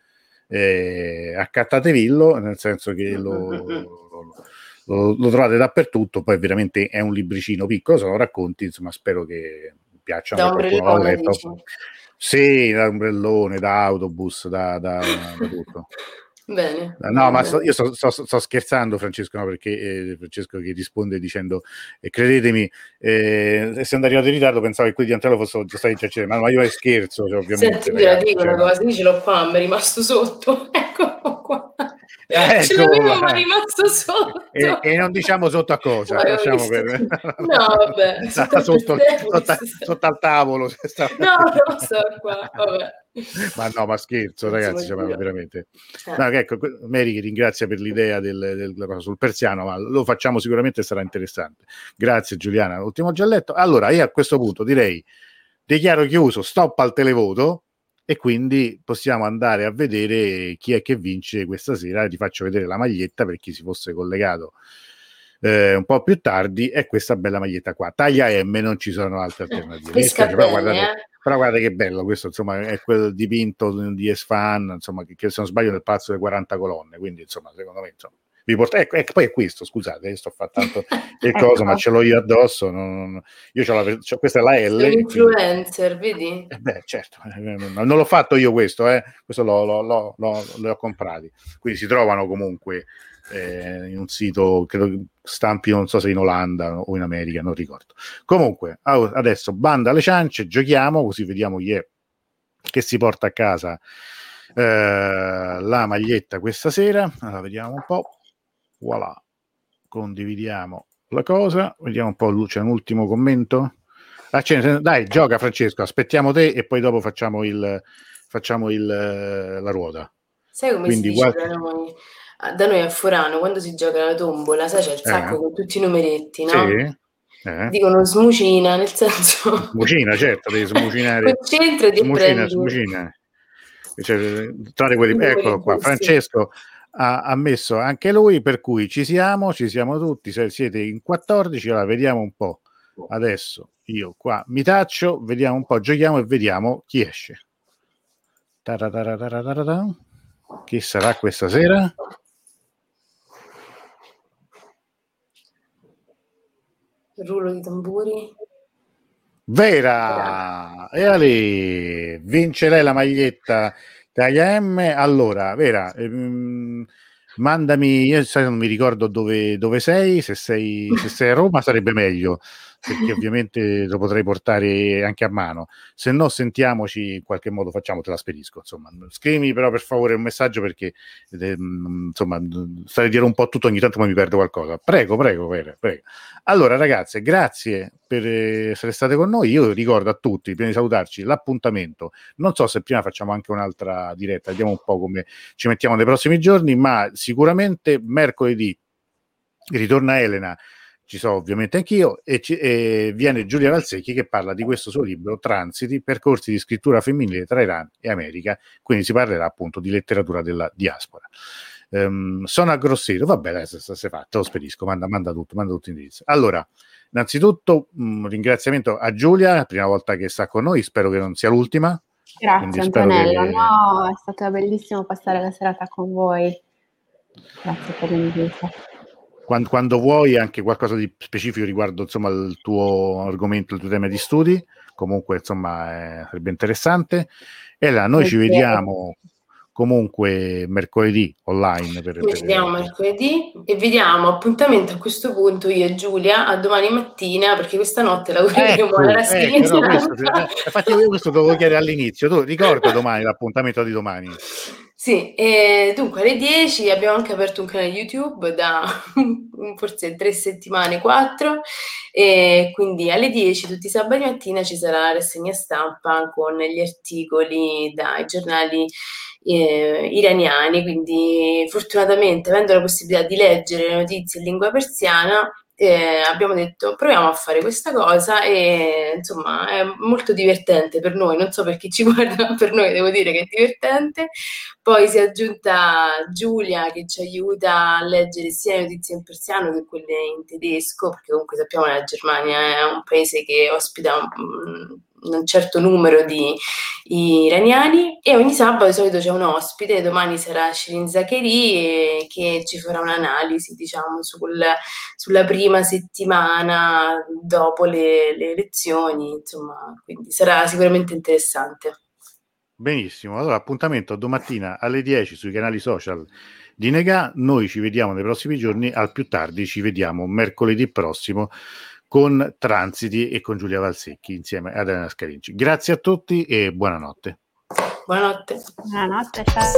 eh, accattatevillo, nel senso che lo, lo, lo, trovate dappertutto, poi veramente è un libricino piccolo, sono racconti, insomma spero che piacciono da qualcuno letto. Sì, da ombrellone, da autobus, da, da, da tutto. Bene. No, bene. ma sto, io sto, sto, sto, scherzando, Francesco, no, perché eh, Francesco che risponde dicendo: eh, Credetemi, eh, essendo arrivato in ritardo, pensavo che quelli di Antello fossero già stati giacere, ma, ma io è scherzo, cioè, ovviamente. Senti, te la dico cioè, una cosa: io ce l'ho qua, mi è rimasto sotto. Ecco qua. Ecco, ce l'avevo ma rimasto sotto e, e, non diciamo sotto a cosa per... no vabbè sotto, sotto, sotto, sotto, al tavolo no non sto qua vabbè ma no, ma scherzo, ragazzi, cioè, veramente. Eh. No, ecco, Mary ringrazia per l'idea del, del, cosa sul persiano, ma lo facciamo sicuramente sarà interessante. Grazie Giuliana, l'ultimo già letto. Allora, io a questo punto direi dichiaro chiuso, stop al televoto e quindi possiamo andare a vedere chi è che vince questa sera. Ti faccio vedere la maglietta per chi si fosse collegato eh, un po' più tardi. È questa bella maglietta qua, taglia M, non ci sono altre alternative. Però guardate, eh? Però guarda che bello, questo insomma è quello dipinto di Esfan, insomma, che, che se non sbaglio nel palazzo delle 40 colonne, quindi insomma, secondo me insomma, vi porta... ecco, ecco, poi è questo, scusate, sto facendo tanto il ecco. coso, ma ce l'ho io addosso, non, io ho la, c'ho, questa è la L. Sei un influencer, vedi? Eh beh, certo, eh, non l'ho fatto io questo, eh, questo l'ho, l'ho, l'ho, l'ho comprati, quindi si trovano comunque eh, in un sito, credo stampi, non so se in Olanda o in America, non ricordo. Comunque, adesso banda alle ciance, giochiamo, così vediamo chi è che si porta a casa eh, la maglietta questa sera. Allora, vediamo un po'. Voilà, condividiamo la cosa, vediamo un po', c'è un ultimo commento. Ah, dai, gioca Francesco, aspettiamo te e poi dopo facciamo il, facciamo il, la ruota. Sai come Quindi, si dice guarda... da noi? da noi a Forano quando si gioca la tombola, sai, c'è il sacco eh. con tutti i numeretti, no? Sì. Eh. Dicono smucina, nel senso... Smucina, certo, devi smucinare. Concentrati smucina, smucina. Cioè, trovate quelli... Eccolo qua, Francesco ha, ha, messo anche lui, per cui ci siamo, ci siamo tutti, se siete in 14, allora vediamo un po'. adesso io qua mi taccio, vediamo un po', giochiamo e vediamo chi esce. Chi sarà questa sera? Rullo di tamburi. Vera! E Ale, vince lei la maglietta Taglia M. Allora, Vera, ehm, mandami, io non mi ricordo dove, dove sei, se sei, se sei a Roma sarebbe meglio perché ovviamente lo potrei portare anche a mano. Se no, sentiamoci in qualche modo, facciamo, te la spedisco. Insomma, scrivimi però per favore un messaggio perché eh, insomma, stare a dire un po' tutto ogni tanto ma mi perdo qualcosa. Prego, prego, prego, prego. Allora, ragazze, grazie per essere state con noi. Io ricordo a tutti, prima di salutarci, l'appuntamento. Non so se prima facciamo anche un'altra diretta, vediamo un po' come ci mettiamo nei prossimi giorni, ma sicuramente mercoledì ritorna Elena ci sono ovviamente anch'io, e, ci, e, viene Giulia Valsecchi che parla di questo suo libro, Transiti, percorsi di scrittura femminile tra Iran e America, quindi si parlerà appunto di letteratura della diaspora. Um, sono a Grosseto, vabbè, adesso si fa, te lo spedisco, manda, manda tutto, manda tutto indirizzo. Allora, innanzitutto un ringraziamento a Giulia, prima volta che sta con noi, spero che non sia l'ultima. Grazie Antonello, che... no, è stato bellissimo passare la serata con voi. Grazie per l'invito quando, quando, vuoi anche qualcosa di specifico riguardo insomma, il tuo argomento, il tuo tema di studi, comunque insomma eh, sarebbe interessante. E là noi ci vediamo comunque mercoledì online. Per, Ci vediamo mercoledì e vediamo appuntamento a questo punto io e Giulia a domani mattina perché questa notte lavoreremo ecco, alla ecco, no, questo, eh, infatti io questo dovevo chiedere all'inizio, tu ricorda domani l'appuntamento di domani. Sì, e dunque alle 10 abbiamo anche aperto un canale YouTube da forse tre settimane, quattro, e quindi alle 10 tutti i sabati mattina ci sarà la rassegna stampa con gli articoli dai giornali eh, iraniani, quindi fortunatamente avendo la possibilità di leggere le notizie in lingua persiana eh, abbiamo detto proviamo a fare questa cosa e insomma è molto divertente per noi, non so per chi ci guarda, per noi devo dire che è divertente. Poi si è aggiunta Giulia che ci aiuta a leggere sia le notizie in persiano che quelle in tedesco, perché comunque sappiamo che la Germania è un paese che ospita un, un certo numero di iraniani e ogni sabato di solito c'è un ospite, domani sarà Shirin Zacheri che ci farà un'analisi diciamo sul, sulla prima settimana dopo le, le elezioni, insomma, quindi sarà sicuramente interessante. Benissimo, allora appuntamento domattina alle 10 sui canali social di Nega, noi ci vediamo nei prossimi giorni, al più tardi ci vediamo mercoledì prossimo con Transiti e con Giulia Valsecchi insieme ad Elena Scarinci. Grazie a tutti e buonanotte. Buonanotte. Buonanotte. Ciao.